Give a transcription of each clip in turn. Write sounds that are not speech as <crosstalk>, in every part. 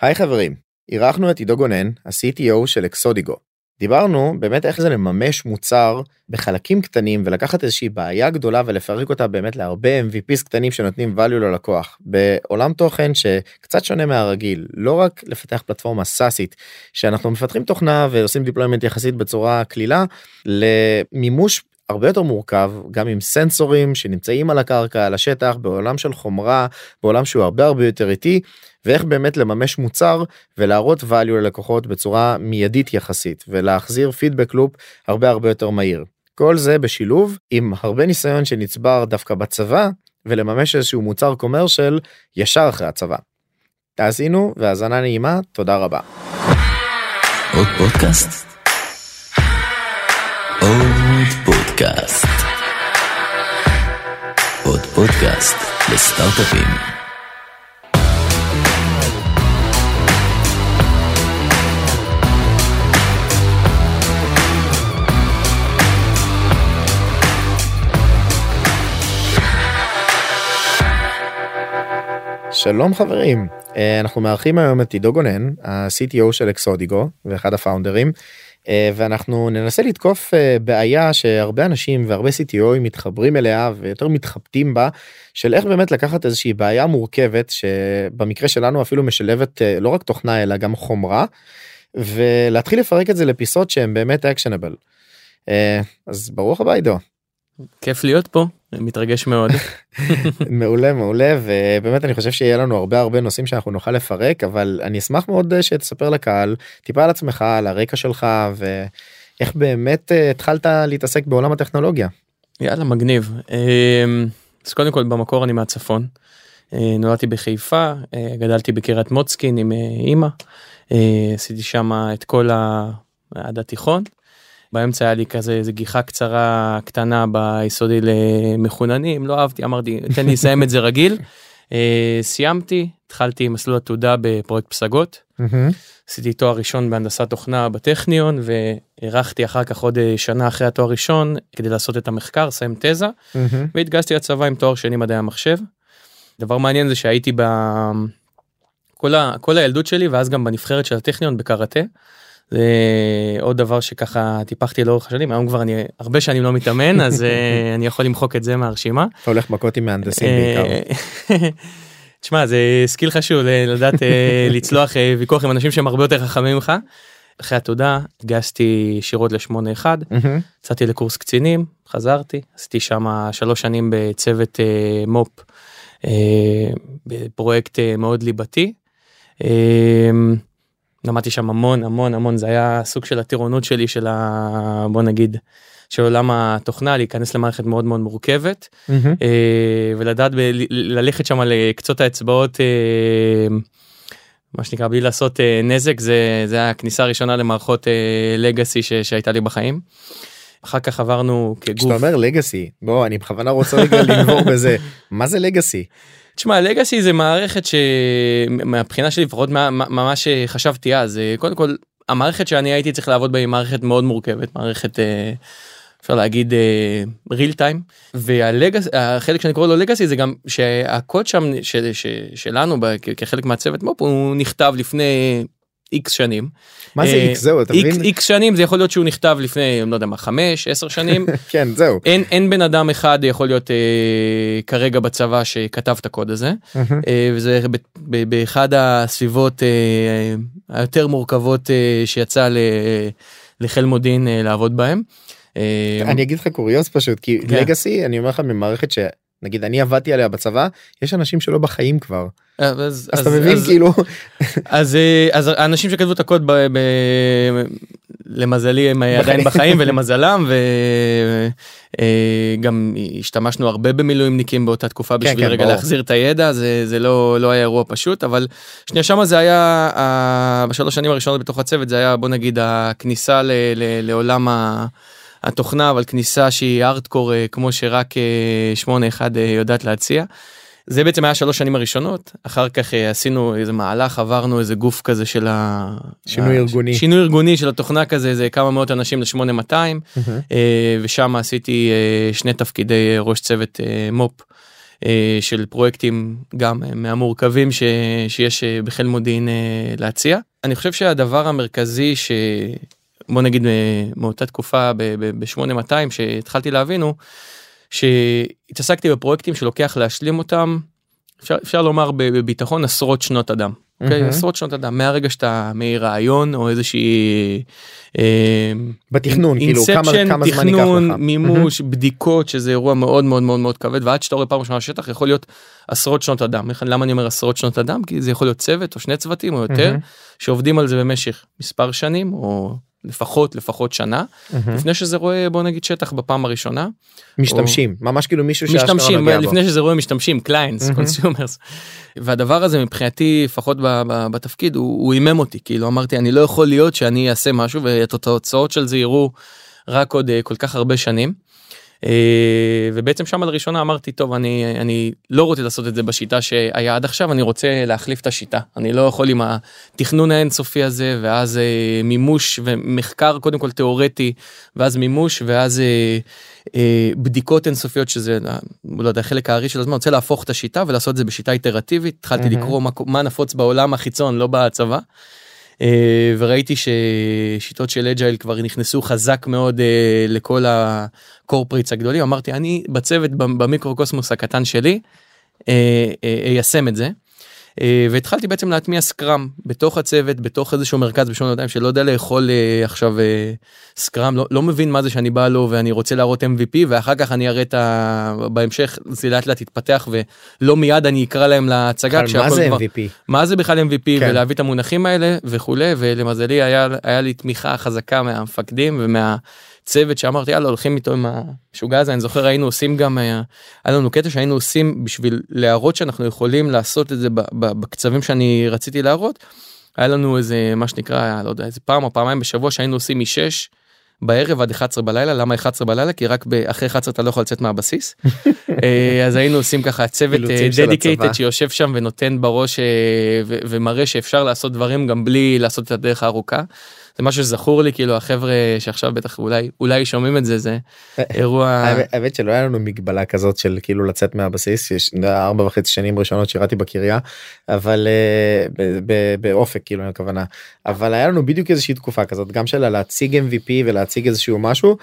היי חברים, אירחנו את עידו גונן, ה-CTO של אקסודיגו. דיברנו באמת איך זה לממש מוצר בחלקים קטנים ולקחת איזושהי בעיה גדולה ולפרק אותה באמת להרבה MVPs קטנים שנותנים value ללקוח בעולם תוכן שקצת שונה מהרגיל לא רק לפתח פלטפורמה סאסית שאנחנו מפתחים תוכנה ועושים deployment יחסית בצורה קלילה למימוש הרבה יותר מורכב גם עם סנסורים שנמצאים על הקרקע על השטח בעולם של חומרה בעולם שהוא הרבה הרבה יותר איטי ואיך באמת לממש מוצר ולהראות value ללקוחות בצורה מיידית יחסית ולהחזיר פידבק לופ הרבה הרבה יותר מהיר. כל זה בשילוב עם הרבה ניסיון שנצבר דווקא בצבא ולממש איזשהו מוצר קומרשל ישר אחרי הצבא. תאזינו והאזנה נעימה תודה רבה. עוד פודקאסט? פודקאסט. עוד פודקאסט לסטארט-אפים. שלום חברים אה, אנחנו מארחים היום את עידו גונן ה-CTO של אקסודיגו ואחד הפאונדרים ואנחנו ננסה לתקוף אה, בעיה שהרבה אנשים והרבה CTOים מתחברים אליה ויותר מתחבטים בה של איך באמת לקחת איזושהי בעיה מורכבת שבמקרה שלנו אפילו משלבת לא רק תוכנה אלא גם חומרה ולהתחיל לפרק את זה לפיסות שהן באמת אקשנבל. אז ברוך הבא עידו. כיף להיות פה מתרגש מאוד. <laughs> מעולה מעולה ובאמת אני חושב שיהיה לנו הרבה הרבה נושאים שאנחנו נוכל לפרק אבל אני אשמח מאוד אה, שתספר לקהל טיפה על עצמך על הרקע שלך ואיך באמת אה, התחלת להתעסק בעולם הטכנולוגיה. יאללה מגניב אמ, אז קודם כל במקור אני מהצפון. אה, נולדתי בחיפה גדלתי בקריית מוצקין עם אימא עשיתי שם את כל ה... עד התיכון באמצע היה לי כזה איזה גיחה קצרה קטנה ביסודי למחוננים לא אהבתי אמרתי תן לי לסיים את זה רגיל. uh, סיימתי התחלתי מסלול עתודה בפרויקט פסגות עשיתי תואר ראשון בהנדסת תוכנה בטכניון והארכתי אחר כך עוד אה, שנה אחרי התואר ראשון כדי לעשות את המחקר סיים תזה והתגייסתי לצבא עם תואר שני מדעי המחשב. דבר מעניין זה שהייתי ב... כל, ה... כל הילדות שלי ואז גם בנבחרת של הטכניון בקראטה. זה עוד דבר שככה טיפחתי לאורך השנים היום כבר אני הרבה שנים לא מתאמן אז אה, <laughs> אני יכול למחוק את זה מהרשימה. אתה הולך מכות עם מהנדסים בעיקר. <laughs> תשמע זה skill חשוב לדעת אה, <laughs> לצלוח אה, ויכוח עם אנשים שהם הרבה יותר חכמים ממך. אחרי התואר התגייסתי ישירות לשמונה אחד יצאתי לקורס קצינים חזרתי עשיתי שם שלוש שנים בצוות מו"פ בפרויקט מאוד ליבתי. למדתי שם המון המון המון זה היה סוג של הטירונות שלי של ה... בוא נגיד של עולם התוכנה להיכנס למערכת מאוד מאוד מורכבת mm-hmm. ולדעת ב- ללכת שם לקצות האצבעות אה, מה שנקרא בלי לעשות אה, נזק זה זה הכניסה הראשונה למערכות לגאסי שהייתה לי בחיים. אחר כך עברנו כגוף. כשאתה אומר לגאסי בוא אני בכוונה רוצה רגע לנבור בזה מה זה לגאסי. תשמע לגאסי זה מערכת שמהבחינה שלי לפחות ממש חשבתי אז אה, קודם כל המערכת שאני הייתי צריך לעבוד בה היא מערכת מאוד מורכבת מערכת אה, אפשר להגיד ריל טיים והלגאסי החלק שאני קורא לו לגאסי זה גם שהקוד שם של, של, שלנו כחלק מהצוות מופ הוא נכתב לפני איקס שנים. מה זה איקס זהו אתה מבין? איקס שנים זה יכול להיות שהוא נכתב לפני לא יודע מה חמש עשר שנים. <laughs> כן זהו. אין אין בן אדם אחד יכול להיות אה, כרגע בצבא שכתב את הקוד הזה אה, וזה ב, ב, באחד הסביבות אה, היותר מורכבות אה, שיצא ל, לחיל מודיעין אה, לעבוד בהם. אה, אני אגיד לך קוריוז פשוט כי כן. לגאסי אני אומר לך ממערכת ש... נגיד אני עבדתי עליה בצבא יש אנשים שלא בחיים כבר. אז, אז, אז אתה מבין אז, כאילו? אז אה, אז האנשים שכתבו את הקוד ב, ב, למזלי הם עדיין בחיים ולמזלם וגם אה, השתמשנו הרבה במילואימניקים באותה תקופה כן, בשביל כן, רגע ברור. להחזיר את הידע זה זה לא לא היה אירוע פשוט אבל שנייה שמה זה היה בשלוש שנים הראשונות בתוך הצוות זה היה בוא נגיד הכניסה ל, ל, לעולם ה... התוכנה אבל כניסה שהיא ארטקור אה, כמו שרק 81 אה, אה, יודעת להציע. זה בעצם היה שלוש שנים הראשונות אחר כך עשינו איזה מהלך עברנו איזה גוף כזה של ה... שינוי ה... ארגוני שינוי ארגוני של התוכנה כזה זה כמה מאות אנשים ל-8200 mm-hmm. ושם עשיתי שני תפקידי ראש צוות מו"פ של פרויקטים גם מהמורכבים ש, שיש בחיל מודיעין להציע. אני חושב שהדבר המרכזי ש... בוא נגיד אה, מאותה תקופה ב-8200 שהתחלתי להבין הוא שהתעסקתי בפרויקטים שלוקח להשלים אותם אפשר, אפשר לומר בביטחון עשרות שנות אדם. Mm-hmm. Okay, עשרות שנות אדם מהרגע שאתה מאיר רעיון או איזושהי אה, בתכנון כאילו כמה, כמה זמן ייקח לך. מימוש mm-hmm. בדיקות שזה אירוע מאוד מאוד מאוד מאוד כבד ועד שאתה רואה פעם ראשונה בשטח יכול להיות עשרות שנות אדם למה אני אומר עשרות שנות אדם כי זה יכול להיות צוות או שני צוותים או יותר mm-hmm. שעובדים על זה במשך מספר שנים או לפחות לפחות שנה mm-hmm. לפני שזה רואה בוא נגיד שטח בפעם הראשונה. משתמשים או... ממש כאילו מישהו משתמשים לפני שזה רואה משתמשים clients consumers. והדבר הזה מבחינתי לפחות בתפקיד הוא הימם אותי כאילו אמרתי אני לא יכול להיות שאני אעשה משהו ואת התוצאות של זה יראו רק עוד אה, כל כך הרבה שנים. אה, ובעצם שם לראשונה אמרתי טוב אני אני לא רוצה לעשות את זה בשיטה שהיה עד עכשיו אני רוצה להחליף את השיטה. אני לא יכול עם התכנון האינסופי הזה ואז אה, מימוש ומחקר קודם כל תיאורטי ואז מימוש ואז אה, בדיקות אינסופיות שזה לא יודע חלק הארי של הזמן רוצה להפוך את השיטה ולעשות את זה בשיטה איטרטיבית. התחלתי לקרוא מה, מה נפוץ בעולם החיצון לא בצבא. אה, וראיתי ששיטות של agile כבר נכנסו חזק מאוד אה, לכל ה corporates הגדולים אמרתי אני בצוות במיקרוקוסמוס הקטן שלי אה, איישם את זה. אה, והתחלתי בעצם להטמיע scrum בתוך הצוות בתוך איזשהו מרכז בשמונה מאתיים שלא יודע לאכול אה, עכשיו אה, סקראם לא, לא מבין מה זה שאני בא לו ואני רוצה להראות mvp ואחר כך אני אראה את ה... בהמשך זה לאט לאט יתפתח ולא מיד אני אקרא להם להצגה מה זה כבר... mvp מה זה בכלל mvp כן. ולהביא את המונחים האלה וכולי ולמזלי היה היה לי תמיכה חזקה מהמפקדים ומה. צוות שאמרתי יאללה הולכים איתו עם המשוגע הזה. אני זוכר היינו עושים גם היה לנו קטע שהיינו עושים בשביל להראות שאנחנו יכולים לעשות את זה בקצבים שאני רציתי להראות. היה לנו איזה מה שנקרא לא יודע איזה פעם או פעמיים בשבוע שהיינו עושים משש בערב עד 11 בלילה. למה 11 בלילה? כי רק אחרי 11 אתה לא יכול לצאת מהבסיס. <laughs> אה, אז היינו עושים ככה צוות דדיקייטד אה, שיושב שם ונותן בראש אה, ומראה שאפשר לעשות דברים גם בלי לעשות את הדרך הארוכה. זה משהו שזכור לי כאילו החבר'ה שעכשיו בטח אולי אולי שומעים את זה זה אירוע האמת שלא היה לנו מגבלה כזאת של כאילו לצאת מהבסיס יש ארבע וחצי שנים ראשונות שירתי בקריה אבל באופק כאילו הכוונה. אבל היה לנו בדיוק איזושהי תקופה כזאת גם של להציג MVP ולהציג איזשהו משהו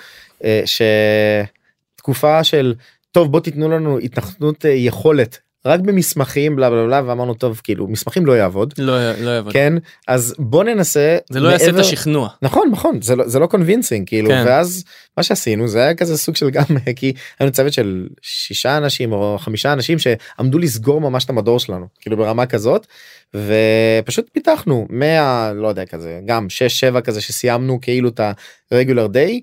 שתקופה של טוב בוא תיתנו לנו היתכנות יכולת רק במסמכים בלה בלה בלה ואמרנו טוב כאילו מסמכים לא יעבוד לא, לא יעבוד כן אז בוא ננסה זה לא יעשה את השכנוע נכון נכון זה לא, זה לא convincing כאילו כן. ואז מה שעשינו זה היה כזה סוג של גם <laughs> כי היינו צוות של שישה אנשים או חמישה אנשים שעמדו לסגור ממש את המדור שלנו כאילו ברמה כזאת ופשוט פיתחנו 100 לא יודע כזה גם 6 7 כזה שסיימנו כאילו את ה regular day.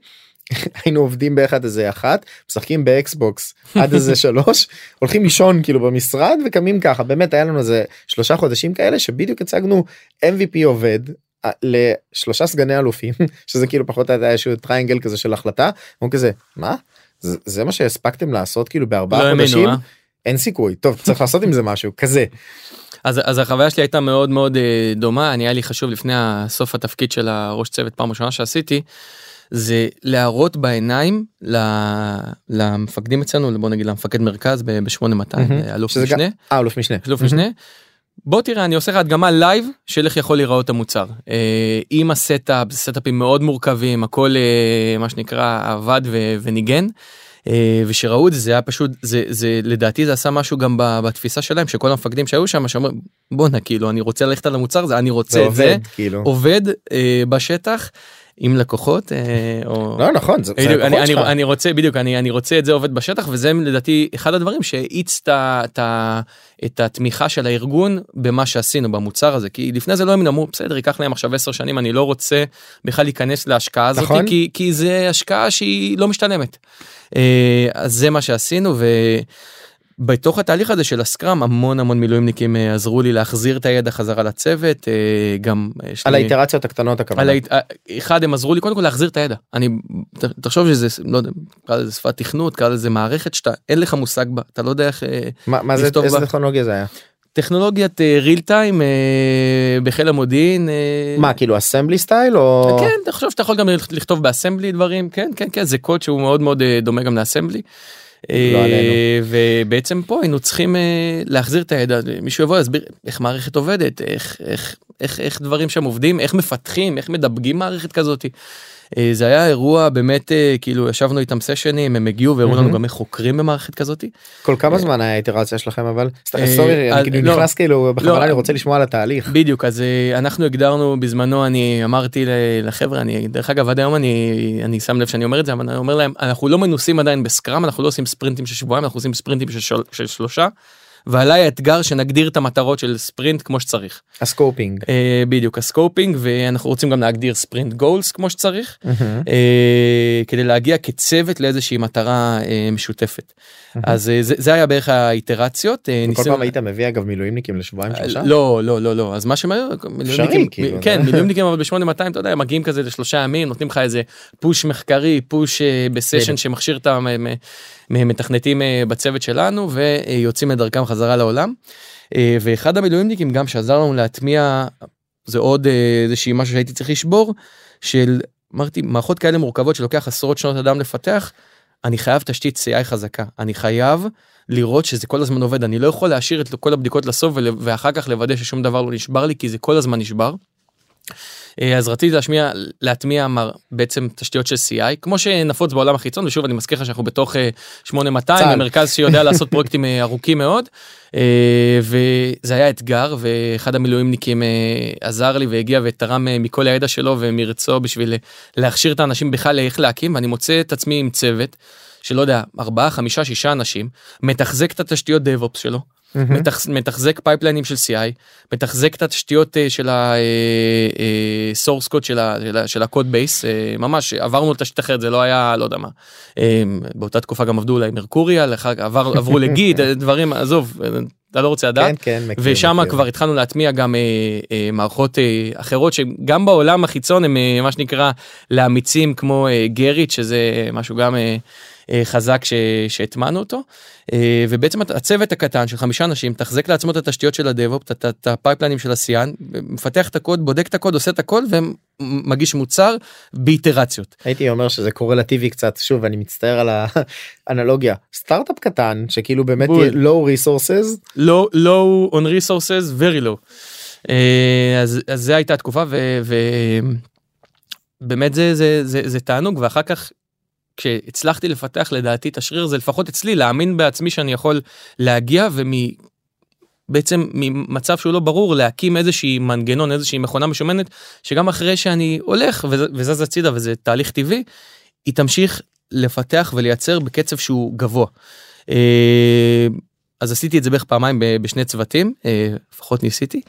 היינו עובדים באחד איזה אחת משחקים ב Xbox עד איזה <laughs> שלוש הולכים לישון כאילו במשרד וקמים ככה באמת היה לנו איזה שלושה חודשים כאלה שבדיוק הצגנו MVP עובד אה, לשלושה סגני אלופים <laughs> שזה כאילו פחות היה איזשהו triangle כזה של החלטה כזה מה זה, זה מה שהספקתם לעשות כאילו בארבעה לא חודשים אה? אין סיכוי טוב צריך <laughs> לעשות עם זה משהו כזה. אז אז החוויה שלי הייתה מאוד מאוד אה, דומה אני היה לי חשוב לפני הסוף התפקיד של הראש צוות פעם ראשונה שעשיתי. זה להראות בעיניים למפקדים אצלנו בוא נגיד למפקד מרכז ב-8200 אלוף משנה. אה, אלוף משנה. אלוף משנה. בוא תראה אני עושה לך הדגמה live של איך יכול להיראות המוצר אה, עם ה setup setup ים מאוד מורכבים הכל אה, מה שנקרא עבד וניגן. אה, ושראו את זה זה היה פשוט זה זה לדעתי זה עשה משהו גם בתפיסה שלהם שכל המפקדים שהיו שם שאומרים בואנה כאילו אני רוצה ללכת על המוצר הזה אני רוצה זה את עובד, זה כאילו. עובד אה, בשטח עם לקוחות אה, או לא נכון זה, בדיוק, זה אני, אני, אני רוצה בדיוק אני אני רוצה את זה עובד בשטח וזה לדעתי אחד הדברים שהאיץ את, את התמיכה של הארגון במה שעשינו במוצר הזה כי לפני זה לא הם אמרו בסדר ייקח להם עכשיו 10 שנים אני לא רוצה בכלל להיכנס להשקעה הזאת נכון. כי כי זה השקעה שהיא לא משתלמת. אה, אז זה מה שעשינו. ו... בתוך התהליך הזה של הסקראם המון המון מילואימניקים אה, עזרו לי להחזיר את הידע חזרה לצוות אה, גם על האיטרציות הקטנות הכוונה. אה, אחד הם עזרו לי קודם כל להחזיר את הידע אני תחשוב שזה לא יודע קרא לזה שפת תכנות קרא לזה מערכת שאתה אין לך מושג בה אתה לא יודע איך מה זה איזה טכנולוגיה זה היה. טכנולוגיית ריל טיים בחיל המודיעין מה כאילו אסמבלי סטייל או כן תחשוב שאתה יכול גם לכתוב באסמבלי דברים כן כן כן זה קוד שהוא מאוד מאוד דומה גם לאסמבלי. אה, עלינו. ובעצם פה היינו צריכים אה, להחזיר את הידע, מישהו יבוא להסביר איך מערכת עובדת, איך, איך, איך, איך דברים שם עובדים, איך מפתחים, איך מדבגים מערכת כזאת. אה, זה היה אירוע באמת אה, כאילו ישבנו איתם סשנים הם הגיעו והראו לנו. גם איך חוקרים במערכת כזאת. כל כמה זמן היה האיטרציה שלכם אבל? אה, סורי, אה, אני כאילו לא. נכנס כאילו בכוונה לא, אני רוצה לשמוע על התהליך. בדיוק אז אה, אנחנו הגדרנו בזמנו אני אמרתי לחבר'ה אני דרך אגב עד היום אני אני שם לב שאני אומר את זה אבל אני אומר להם אנחנו לא מנוסים עדיין ב scrum אנחנו לא עושים ספרינטים של שבועיים אנחנו עושים ספרינטים של שלושה. ועליי האתגר שנגדיר את המטרות של ספרינט כמו שצריך ה scoping. אה, בדיוק ה scoping ואנחנו רוצים גם להגדיר sprint goals כמו שצריך מהמם. אה, כדי להגיע כצוות לאיזושהי מטרה אה, משותפת אז אה, זה, זה היה בערך האיטרציות. אה, ניסינו- פעם היית מביא אגב מילואימניקים לשבועיים שלושה? לא לא לא לא אז מה היו מילואימניקים- כאילו, כן זה- מילואימניקים אבל ב-8200 אתה יודע מגיעים כזה לשלושה ימים נותנים לך איזה פוש מחקרי פוש אה, בסשן. שמכשיר את המתכנתים אה, בצוות שלנו ויוצאים לדרכם חזרה לעולם. אה, ואחד המילואימניקים גם שעזר לנו להטמיע זה עוד אה, איזושהי משהו שהייתי צריך לשבור של אמרתי מערכות כאלה מורכבות שלוקח עשרות שנות אדם לפתח אני חייב תשתית CI חזקה אני חייב לראות שזה כל הזמן עובד אני לא יכול להשאיר את כל הבדיקות לסוף ואחר כך לוודא ששום דבר לא נשבר לי כי זה כל הזמן נשבר. אה, אז רציתי להשמיע להטמיע מר, בעצם תשתיות של CI כמו שנפוץ בעולם החיצון ושוב אני מזכיר לך שאנחנו בתוך אה, 8200 צה"ל. מרכז שיודע <laughs> לעשות פרויקטים אה, ארוכים מאוד. אה, וזה היה אתגר ואחד המילואימניקים אה, עזר לי והגיע ותרם אה, מכל הידע שלו ומרצו בשביל אה, להכשיר את האנשים בכלל לאיך להקים. ואני מוצא את עצמי עם צוות שלא יודע ארבעה חמישה שישה אנשים מתחזק את התשתיות DevOps שלו מתחזק pipeline ים של CI, מתחזק את התשתיות אה, של ה-source code של ה- של ה- של ה code base, ממש עברנו לתשתית אחרת זה לא היה לא יודע מה. אה, באותה תקופה גם עבדו על Mercurial, עברו ל Git, אה, <laughs> דברים עזוב, אה, אתה לא רוצה לדעת. כן כן מכיר, ושם. כבר התחלנו להטמיע גם אה, אה, מערכות אה, אחרות שגם בעולם החיצון הם אה, מה שנקרא לאמיצים כמו אה, Gerrit שזה משהו גם אה, אה, חזק ש- שהטמענו אותו אה, ובעצם הצוות הקטן של חמישה אנשים תחזק לעצמו את התשתיות של ה DevOps את- ה pipeline ים של ה CI מפתח את הקוד בודק את הקוד עושה את הכל ומגיש מוצר באיטרציות. הייתי אומר שזה קורלטיבי קצת שוב אני מצטער על האנלוגיה סטארט-אפ קטן שכאילו באמת בול. יהיה low resources low low on resources very low. אה, אז, אז זה הייתה התקופה ובאמת זה, זה, זה, זה תענוג ואחר כך כשהצלחתי לפתח לדעתי את השריר זה לפחות אצלי להאמין בעצמי שאני יכול להגיע ומ... בעצם ממצב שהוא לא ברור להקים איזושהי מנגנון איזושהי מכונה משומנת שגם אחרי שאני הולך וזז הצידה וזה תהליך טבעי היא תמשיך לפתח ולייצר בקצב שהוא גבוה. אה, אז עשיתי את זה בערך פעמיים בשני צוותים אה, לפחות ניסיתי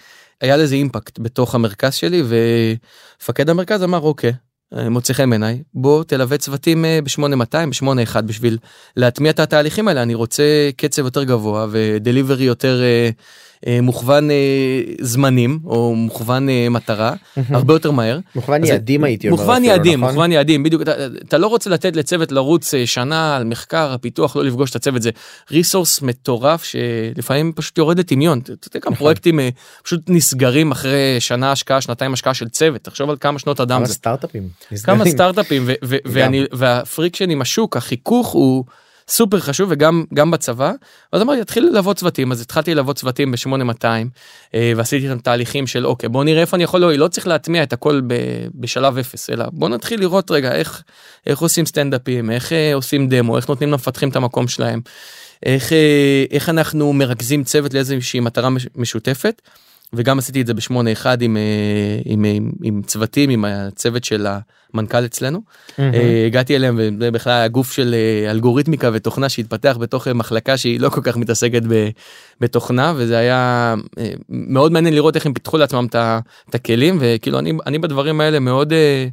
היה לזה אימפקט בתוך המרכז שלי ומפקד המרכז אמר אוקיי מוצא חן בעיניי בוא תלווה צוותים אה, ב-8200 ב-81 בשביל להטמיע את התהליכים האלה. אני רוצה קצב יותר גבוה ודליברי יותר אה, אה, מוכוון אה, זמנים או מוכוון אה, מטרה הרבה יותר מהר. מוכוון יעדים הייתי אומר מוכוון אפילו, יעדים, נכון? מוכוון יעדים, בדיוק, אתה, אתה לא רוצה לתת לצוות לרוץ אה, שנה על מחקר, הפיתוח, לא לפגוש את הצוות, זה resource מטורף שלפעמים פשוט יורד לטמיון, אתה יודע, נכון. גם פרויקטים אה, פשוט נסגרים אחרי שנה השקעה, שנתיים השקעה של צוות, תחשוב על כמה שנות אדם כמה זה. סטארט-אפים. כמה. סטארט-אפים ו- ואני וה friction עם השוק החיכוך הוא סופר חשוב וגם גם בצבא. אז אמרתי תתחיל ללוות צוותים. אז התחלתי ללוות צוותים ב-8200 אה, ועשיתי איתם תהליכים של אוקיי בוא נראה איפה אני יכול. להועיל לא צריך להטמיע את הכל ב- בשלב אפס אלא בוא נתחיל לראות רגע איך איך עושים סטנדאפים איך אה, עושים דמו איך נותנים למפתחים את המקום שלהם איך אה, איך אנחנו מרכזים צוות לאיזושהי מטרה מש- משותפת. וגם עשיתי את זה ב-81 עם, אה, עם, עם, עם צוותים עם הצוות של המנכ"ל אצלנו. אה, הגעתי אליהם וזה בכלל היה גוף של אה, אלגוריתמיקה ותוכנה שהתפתח בתוך אה, מחלקה שהיא לא כל כך מתעסקת ב- בתוכנה וזה היה אה, מאוד מעניין לראות איך הם פיתחו לעצמם את הכלים וכאילו אני אני בדברים האלה מאוד. אה,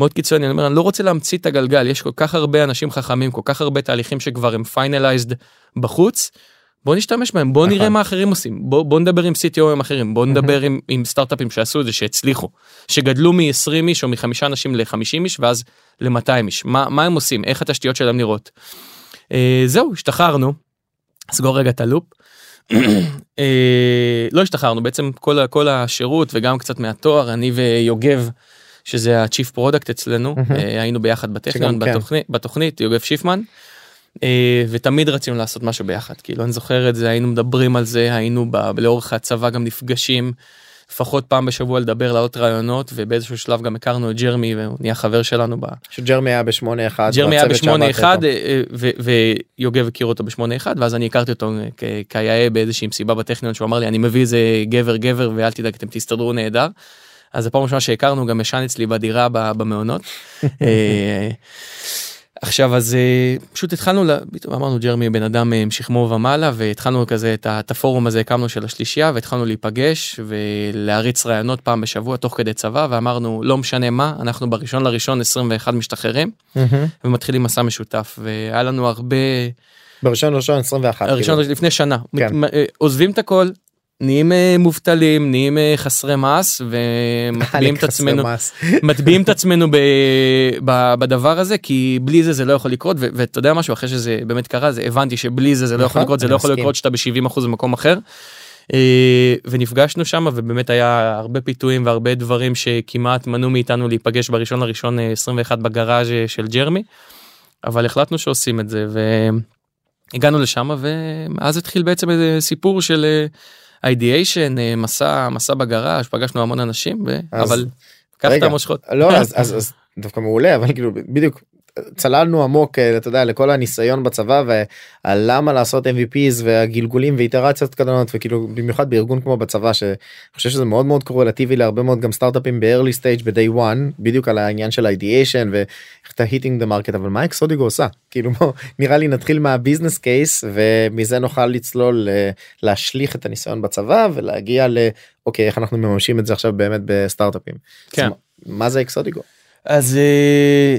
מאוד קיצוני אני אומר אני לא רוצה להמציא את הגלגל יש כל כך הרבה אנשים חכמים כל כך הרבה תהליכים שכבר הם finalized בחוץ. בוא נשתמש בהם בוא נראה נכון. מה אחרים עושים בוא בוא נדבר עם CTO ים אחרים בוא נדבר עם, עם סטארט-אפים שעשו את זה שהצליחו שגדלו מ-20 איש או מחמישה אנשים ל-50 איש ואז ל-200 איש מה מה הם עושים איך התשתיות שלהם נראות. אה, זהו השתחררנו. סגור רגע את ה loop. אה, לא השתחררנו בעצם כל כל השירות וגם קצת מהתואר אני ויוגב שזה ה-chief product אצלנו. אה, היינו ביחד בטכניון כן. בתוכנית בתוכנית יוגב שיפמן. אה, ותמיד רצינו לעשות משהו ביחד כאילו אני זוכר את זה היינו מדברים על זה היינו ב- לאורך הצבא גם נפגשים. לפחות פעם בשבוע לדבר לעוד רעיונות ובאיזשהו שלב גם הכרנו את ג'רמי והוא נהיה חבר שלנו. ב... שג'רמי היה בשמונה אחד. ג'רמי היה והצוות בשמונה שעבדת אחד איתו. אה, ו- ויוגב הכיר אותו בשמונה אחד ואז אני הכרתי אותו כ- כיאה באיזושהי מסיבה בטכניון שהוא אמר לי אני מביא איזה גבר גבר ואל תדאג אתם תסתדרו נהדר. אז הפעם הראשונה שהכרנו גם ישן אצלי בדירה במעונות. <laughs> אה, עכשיו אז אה, פשוט התחלנו פתאום אמרנו ג'רמי בן אדם אה, משכמו ומעלה והתחלנו כזה את הפורום הזה הקמנו של השלישייה והתחלנו להיפגש ולהריץ רעיונות פעם בשבוע תוך כדי צבא ואמרנו לא משנה מה אנחנו בראשון לראשון 21 משתחררים. ומתחילים מסע משותף והיה לנו הרבה בראשון ראשון 21. הראשון כאילו. לפני שנה כן. אה, עוזבים את הכל נהיים אה, מובטלים נהיים אה, חסרי מס <laughs> ומטביעים את עצמנו. <laughs> מטביעים את עצמנו ב, ב, בדבר הזה כי בלי זה זה לא יכול לקרות ואתה יודע משהו אחרי שזה באמת קרה זה הבנתי שבלי זה זה לא יכול נכון, לקרות זה לא יכול. לקרות שאתה ב-70% במקום אחר. אה, ונפגשנו שם ובאמת היה הרבה פיתויים והרבה דברים שכמעט מנעו מאיתנו להיפגש בראשון לראשון אה, 21 בגראז' של ג'רמי. אבל החלטנו שעושים את זה והגענו לשם ואז התחיל בעצם איזה סיפור של אידיאשן מסע מסע בגראז' פגשנו המון אנשים ו... אז- אבל קח את המושכות. לא אז, <laughs> אז, אז דווקא מעולה אבל כאילו בדיוק צללנו עמוק אה, אתה יודע לכל הניסיון בצבא ועל למה לעשות MVPs והגלגולים ואיטרציות קטנות וכאילו במיוחד בארגון כמו בצבא שאני חושב שזה מאוד מאוד קורלטיבי להרבה מאוד גם סטארט-אפים ב-early stage ב-day one בדיוק על העניין של ה-ideation ואיך אתה hitting the market אבל מה אקסודיגו עושה כאילו בוא נראה לי נתחיל מה business case ומזה נוכל לצלול אה, להשליך את הניסיון בצבא ולהגיע ל... אוקיי איך אנחנו מממשים את זה עכשיו באמת בסטארט-אפים. כן. מה זה Exodigo? אז אה,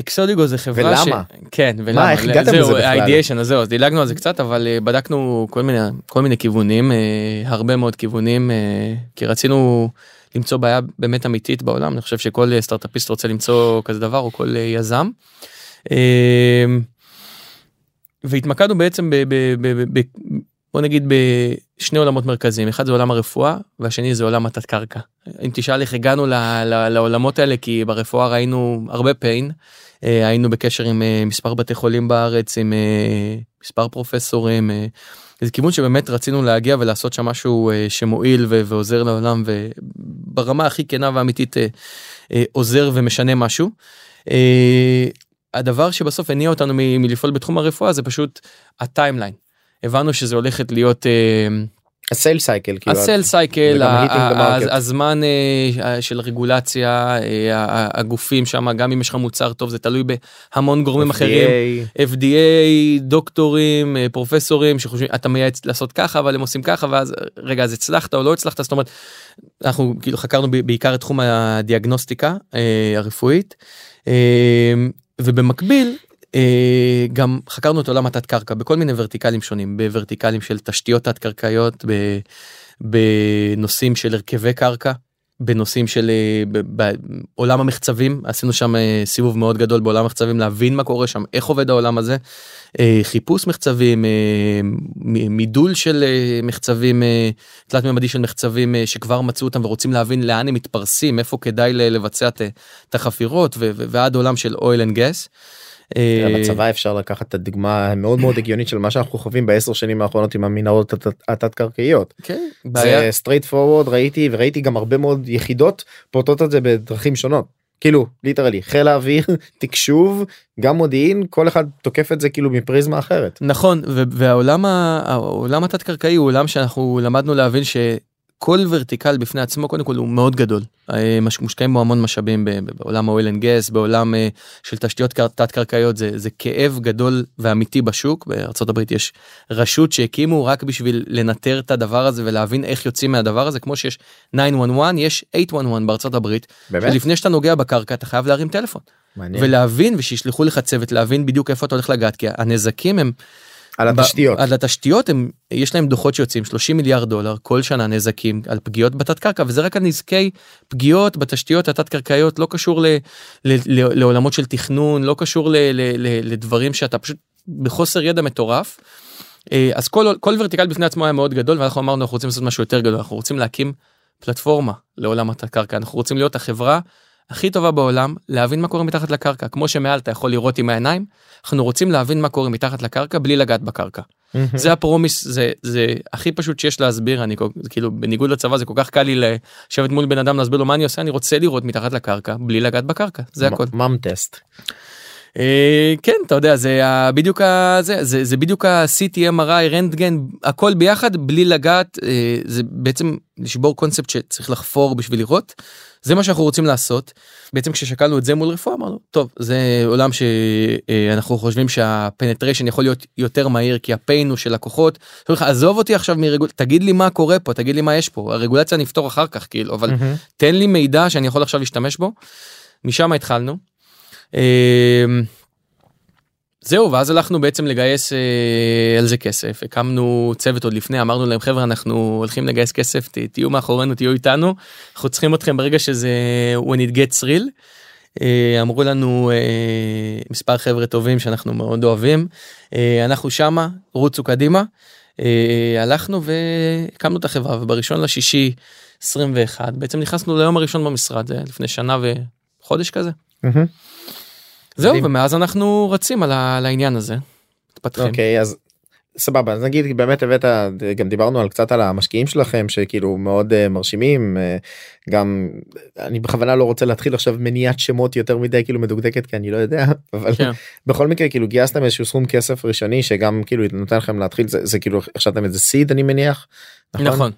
Exodigo זה חברה ולמה? ש... כן ולמה איך הגעתם זהו, לזה בכלל? ה ideation אז זהו אז דילגנו על זה קצת אבל אה, בדקנו כל מיני כל מיני כיוונים אה, הרבה מאוד כיוונים אה, כי רצינו למצוא בעיה באמת אמיתית בעולם אני חושב שכל סטארטאפיסט רוצה למצוא כזה דבר או כל יזם. והתמקדנו בעצם. ב, ב, ב, ב בוא נגיד בשני עולמות מרכזיים אחד זה עולם הרפואה והשני זה עולם התת קרקע. אם תשאל איך הגענו ל, ל, לעולמות האלה כי ברפואה ראינו הרבה pain אה, היינו בקשר עם אה, מספר בתי חולים בארץ עם אה, מספר פרופסורים זה כיוון שבאמת רצינו להגיע ולעשות שם משהו שמועיל ו- ועוזר לעולם וברמה הכי כנה ואמיתית עוזר ומשנה משהו. הדבר שבסוף הניע אותנו מלפעול בתחום הרפואה זה פשוט ה timeline. הבנו שזה הולכת להיות אה, ה sale cycle כאילו ה sales cycle. הזמן אה, של רגולציה, אה, הגופים שם, גם אם יש לך מוצר טוב זה תלוי בהמון גורמים אחרים. FDA, דוקטורים, אה, פרופסורים שחושבים אתה מייעץ לעשות ככה אבל הם עושים ככה ואז רגע אז הצלחת או לא הצלחת זאת אומרת אנחנו כאילו חקרנו בעיקר את תחום הדיאגנוסטיקה אה, הרפואית אה, ובמקביל אה, גם חקרנו את עולם התת קרקע בכל מיני ורטיקלים שונים בוורטיקלים של תשתיות תת קרקעיות בנושאים של הרכבי קרקע. בנושאים של אה, בעולם המחצבים עשינו שם אה, סיבוב מאוד גדול בעולם המחצבים להבין מה קורה שם איך עובד העולם הזה אה, חיפוש מחצבים אה, מידול של אה, מחצבים אה, תלת ממדי של מחצבים אה, שכבר מצאו אותם ורוצים להבין לאן הם מתפרסים איפה כדאי לבצע את- החפירות ועד עולם של oil and gas. אה, בצבא אפשר לקחת את הדוגמה המאוד מאוד הגיונית של מה שאנחנו חווים בעשר שנים האחרונות עם המנהרות התת- קרקעיות. כן, זה. straight forward ראיתי וראיתי גם הרבה מאוד יחידות פורטות את זה בדרכים שונות. כאילו literally חיל האוויר <laughs> תקשוב גם מודיעין כל אחד תוקף את זה כאילו מפריזמה אחרת. נכון והעולם העולם התת קרקעי הוא עולם שאנחנו למדנו להבין שכל vertical בפני עצמו קודם כל הוא מאוד גדול אה, מושקעים בו המון משאבים בעולם ה oil and gas בעולם אה, של תשתיות תת קרקעיות זה זה כאב גדול ואמיתי בשוק הברית יש רשות שהקימו רק בשביל לנטר את הדבר הזה ולהבין איך יוצאים מהדבר הזה כמו שיש 911 יש 811 בארצות הברית באמת? שלפני שאתה נוגע בקרקע אתה חייב להרים טלפון. מעניין. ולהבין ושישלחו לך צוות להבין בדיוק איפה אתה הולך לגעת כי הנזקים הם על התשתיות. על התשתיות הם יש להם דוחות שיוצאים 30 מיליארד דולר כל שנה נזקים על פגיעות בתת קרקע וזה רק על נזקי פגיעות בתשתיות התת קרקעיות לא קשור ל, ל, ל, לעולמות של תכנון לא קשור ל, ל, ל, לדברים שאתה פשוט בחוסר ידע מטורף. אה, אז כל כל ורטיקל בפני עצמו היה מאוד גדול ואנחנו אמרנו אנחנו רוצים לעשות משהו יותר גדול אנחנו רוצים להקים פלטפורמה לעולם התת קרקע אנחנו רוצים להיות החברה הכי טובה בעולם להבין מה קורה מתחת לקרקע. כמו שמעל אתה יכול לראות עם העיניים. אנחנו רוצים להבין מה קורה מתחת לקרקע בלי לגעת בקרקע. זה הפרומיס זה זה הכי פשוט שיש להסביר. אני כאילו בניגוד לצבא זה כל כך קל לי לשבת מול בן אדם להסביר לו מה אני עושה אני רוצה לראות מתחת לקרקע בלי לגעת בקרקע. זה הכל. מאם טסט. אה, כן אתה יודע זה בדיוק זה זה זה בדיוק ה-CT MRI רנטגן הכל ביחד בלי לגעת אה, זה בעצם לשבור קונספט שצריך לחפור בשביל לראות זה מה שאנחנו רוצים לעשות בעצם כששקלנו את זה מול רפואה אמרנו טוב זה עולם שאנחנו חושבים שה penetration יכול להיות יותר מהיר כי ה pain הוא של לקוחות לך, עזוב אותי עכשיו מרגול תגיד לי מה קורה פה תגיד לי מה יש פה הרגולציה נפתור אחר כך כאילו אבל תן לי מידע שאני יכול עכשיו להשתמש בו. משם התחלנו. זהו ואז הלכנו בעצם לגייס אה, על זה כסף הקמנו צוות עוד לפני אמרנו להם חבר'ה אנחנו הולכים לגייס כסף ת, תהיו מאחורינו תהיו איתנו אנחנו צריכים אתכם ברגע שזה when it gets real. אה, אמרו לנו אה, מספר חבר'ה טובים שאנחנו מאוד אוהבים אה, אנחנו שמה רוצו קדימה אה, הלכנו והקמנו את החברה ובראשון לשישי 21 בעצם נכנסנו ליום הראשון במשרד זה לפני שנה וחודש כזה. מהמם. זהו. ומאז אנחנו רצים על, העניין הזה. מתפתחים. אוקיי אז סבבה אז נגיד באמת הבאת גם דיברנו על קצת על המשקיעים שלכם שכאילו מאוד uh, מרשימים uh, גם אני בכוונה לא רוצה להתחיל עכשיו מניעת שמות יותר מדי כאילו מדוקדקת כי אני לא יודע <laughs> אבל כן. בכל מקרה כאילו גייסתם איזשהו סכום כסף ראשוני שגם כאילו נותן לכם להתחיל זה, זה כאילו החשבתם את זה סיד אני מניח. נכון.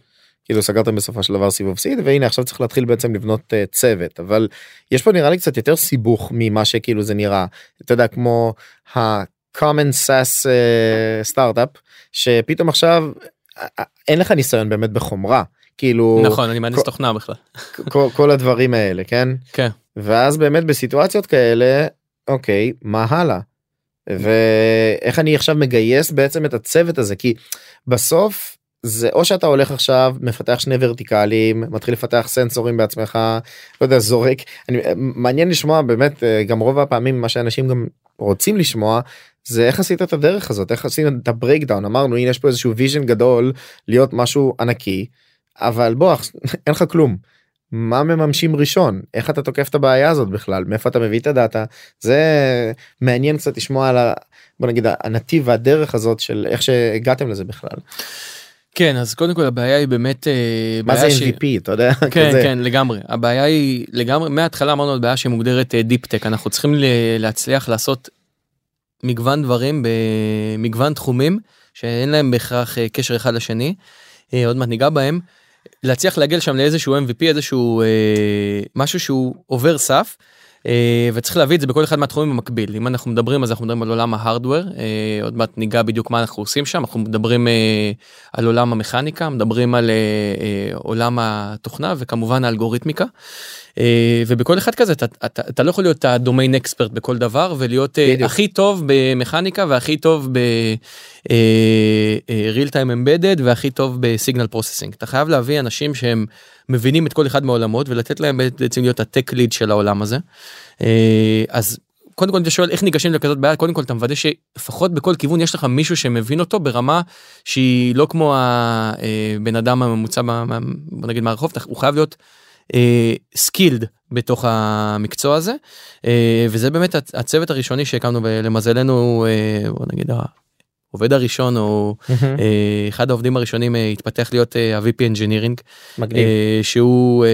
כאילו סגרתם בסופו של דבר סיבוב סיד והנה עכשיו צריך להתחיל בעצם לבנות uh, צוות אבל יש פה נראה לי קצת יותר סיבוך ממה שכאילו זה נראה אתה יודע כמו ה-common sass uh, סטארט-אפ שפתאום עכשיו אה, אין לך ניסיון באמת בחומרה כאילו נכון אני מהנדס כל- תוכנה בכלל. <laughs> כל, כל הדברים האלה כן כן. ואז באמת בסיטואציות כאלה אוקיי מה הלאה. ואיך אני עכשיו מגייס בעצם את הצוות הזה כי בסוף זה או שאתה הולך עכשיו מפתח שני ורטיקלים מתחיל לפתח סנסורים בעצמך לא יודע זורק. אני מעניין לשמוע באמת אה, גם רוב הפעמים מה שאנשים גם רוצים לשמוע זה איך עשית את הדרך הזאת איך עשית את ה breakdown אמרנו הנה יש פה איזשהו vision גדול להיות משהו ענקי אבל בוא <laughs> אין לך כלום. מה מממשים ראשון? איך אתה תוקף את הבעיה הזאת בכלל? מאיפה אתה מביא את הדאטה? זה מעניין קצת לשמוע על ה... בוא נגיד הנתיב והדרך הזאת של איך שהגעתם לזה בכלל כן אז קודם כל הבעיה היא באמת אה, מה זה MVP אתה יודע כן כזה. כן לגמרי הבעיה היא לגמרי מההתחלה אמרנו על בעיה שמוגדרת deep tech אנחנו צריכים להצליח לעשות מגוון דברים במגוון תחומים שאין להם בהכרח אה, קשר אחד לשני אה, עוד מעט ניגע בהם. להצליח להגיע שם לאיזשהו MVP איזשהו אה, משהו שהוא עובר סף. אה, וצריך להביא את זה בכל אחד מהתחומים במקביל אם אנחנו מדברים אז אנחנו מדברים על עולם ההארדוור אה, עוד מעט ניגע בדיוק מה אנחנו עושים שם אנחנו מדברים אה, על עולם המכניקה מדברים על עולם התוכנה וכמובן האלגוריתמיקה. ובכל אחד כזה אתה, אתה, אתה לא יכול להיות ה domain expert בכל דבר ולהיות בדיוק. הכי טוב במכניקה והכי טוב ב אה, אה, real time embedded והכי טוב ב signal processing אתה חייב להביא אנשים שהם מבינים את כל אחד מהעולמות ולתת להם בעצם להיות ה tech lead של העולם הזה. אה, אז קודם כל אתה שואל איך ניגשים לכזאת בעיה קודם כל אתה מוודא שלפחות בכל כיוון יש לך מישהו שמבין אותו ברמה שהיא לא כמו הבן אדם הממוצע בוא נגיד מהרחוב הוא חייב להיות skilled בתוך המקצוע הזה אה, וזה באמת הצ- הצוות הראשוני שהקמנו ולמזלנו אה, בוא נגיד העובד הראשון או. אה, אחד העובדים הראשונים אה, התפתח להיות אה, ה-VP Engineering מגניב שהוא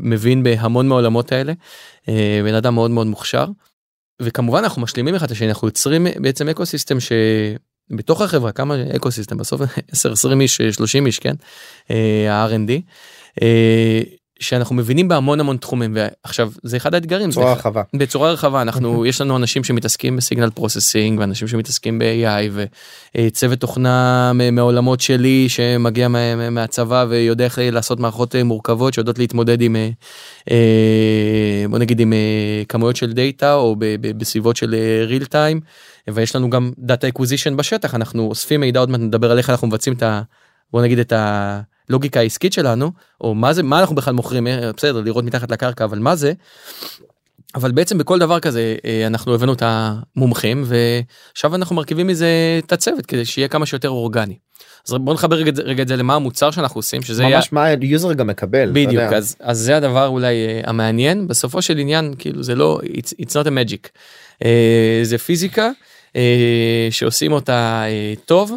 מבין בהמון מהעולמות האלה בן אדם מאוד מאוד מוכשר. וכמובן אנחנו משלימים אחד את השני אנחנו יוצרים בעצם eco system שבתוך החברה כמה eco system בסוף <laughs> 10 20 איש 30 איש כן ה-R&D שאנחנו מבינים בהמון המון תחומים ועכשיו זה אחד האתגרים. זה צורה אחד- רחבה. בצורה רחבה אנחנו יש לנו אנשים שמתעסקים ב signal processing ואנשים שמתעסקים ב-AI וצוות תוכנה מעולמות שלי שמגיע מה- מה- מהצבא ויודע איך לעשות מערכות אה, מורכבות שיודעות להתמודד עם אה, אה, בוא נגיד עם כמויות של דאטה או ב- ב- בסביבות של real time ויש לנו גם data acquisition בשטח. אנחנו אוספים מידע עוד מעט נדבר על איך אנחנו מבצעים את ה... בוא נגיד את הלוגיקה העסקית שלנו או מה זה מה אנחנו בכלל מוכרים אה, בסדר לראות מתחת לקרקע אבל מה זה. אבל בעצם בכל דבר כזה אה, אנחנו הבאנו את המומחים ועכשיו אנחנו מרכיבים מזה את הצוות כדי שיהיה כמה שיותר אורגני. אז בוא נחבר רגע, רגע את זה למה המוצר שאנחנו עושים שזה ממש מה ה user גם מקבל. בדיוק. אז אז זה הדבר אולי אה, המעניין בסופו של עניין כאילו זה לא it's, it's not a magic אה, זה פיזיקה אה, שעושים אותה אה, טוב.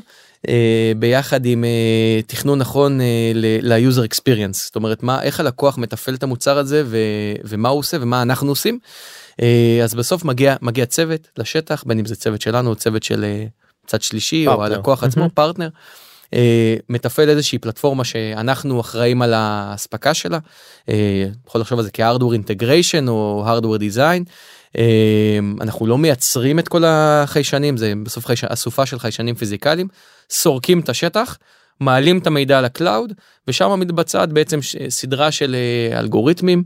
אה, ביחד עם אה, תכנון נכון אה, ל-user experience זאת אומרת מה איך הלקוח מתפעל את המוצר הזה ו- ומה הוא עושה ומה אנחנו עושים. אז בסוף מגיע מגיע צוות לשטח בין אם זה צוות שלנו או צוות של צד שלישי או פרטנר. הלקוח עצמו. פרטנר. אה, מתפעל איזושהי פלטפורמה שאנחנו אחראים על האספקה שלה. יכול לחשוב על זה כ hardware integration או hardware design. אה, אנחנו לא מייצרים את כל החיישנים זה בסוף חייש... אסופה של חיישנים פיזיקליים סורקים את השטח מעלים את המידע ל cloud ושם מתבצעת בעצם סדרה של אה, אלגוריתמים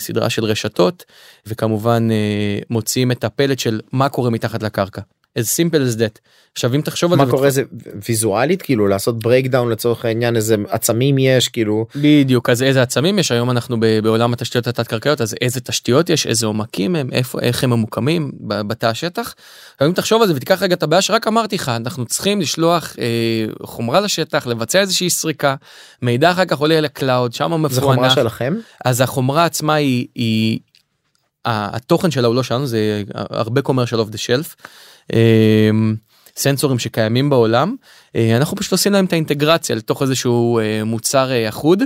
סדרה של רשתות וכמובן אה, מוציאים את הפלט של מה קורה מתחת לקרקע. As simple as that. עכשיו אם תחשוב על מה זה קורה? זה ויזואלית? כאילו לעשות breakdown לצורך העניין איזה עצמים יש כאילו? בדיוק אז איזה עצמים יש? היום אנחנו ב- בעולם התשתיות התת קרקעיות אז איזה תשתיות יש? איזה עומקים הם? איפה איך הם ממוקמים בתא השטח. היום תחשוב על זה ותיקח רגע את הבעיה שרק אמרתי לך אנחנו צריכים לשלוח אה, חומרה לשטח לבצע איזושהי סריקה מידע אחר כך עולה לקלאוד שם זה חומרה מפוענח שלכם? אז החומרה עצמה היא, היא התוכן שלה הוא לא שלנו זה הרבה commercial of the shelf. אמ, סנסורים שקיימים בעולם. אה, אנחנו פשוט עושים להם את האינטגרציה לתוך איזשהו אה, מוצר אה, אחוד.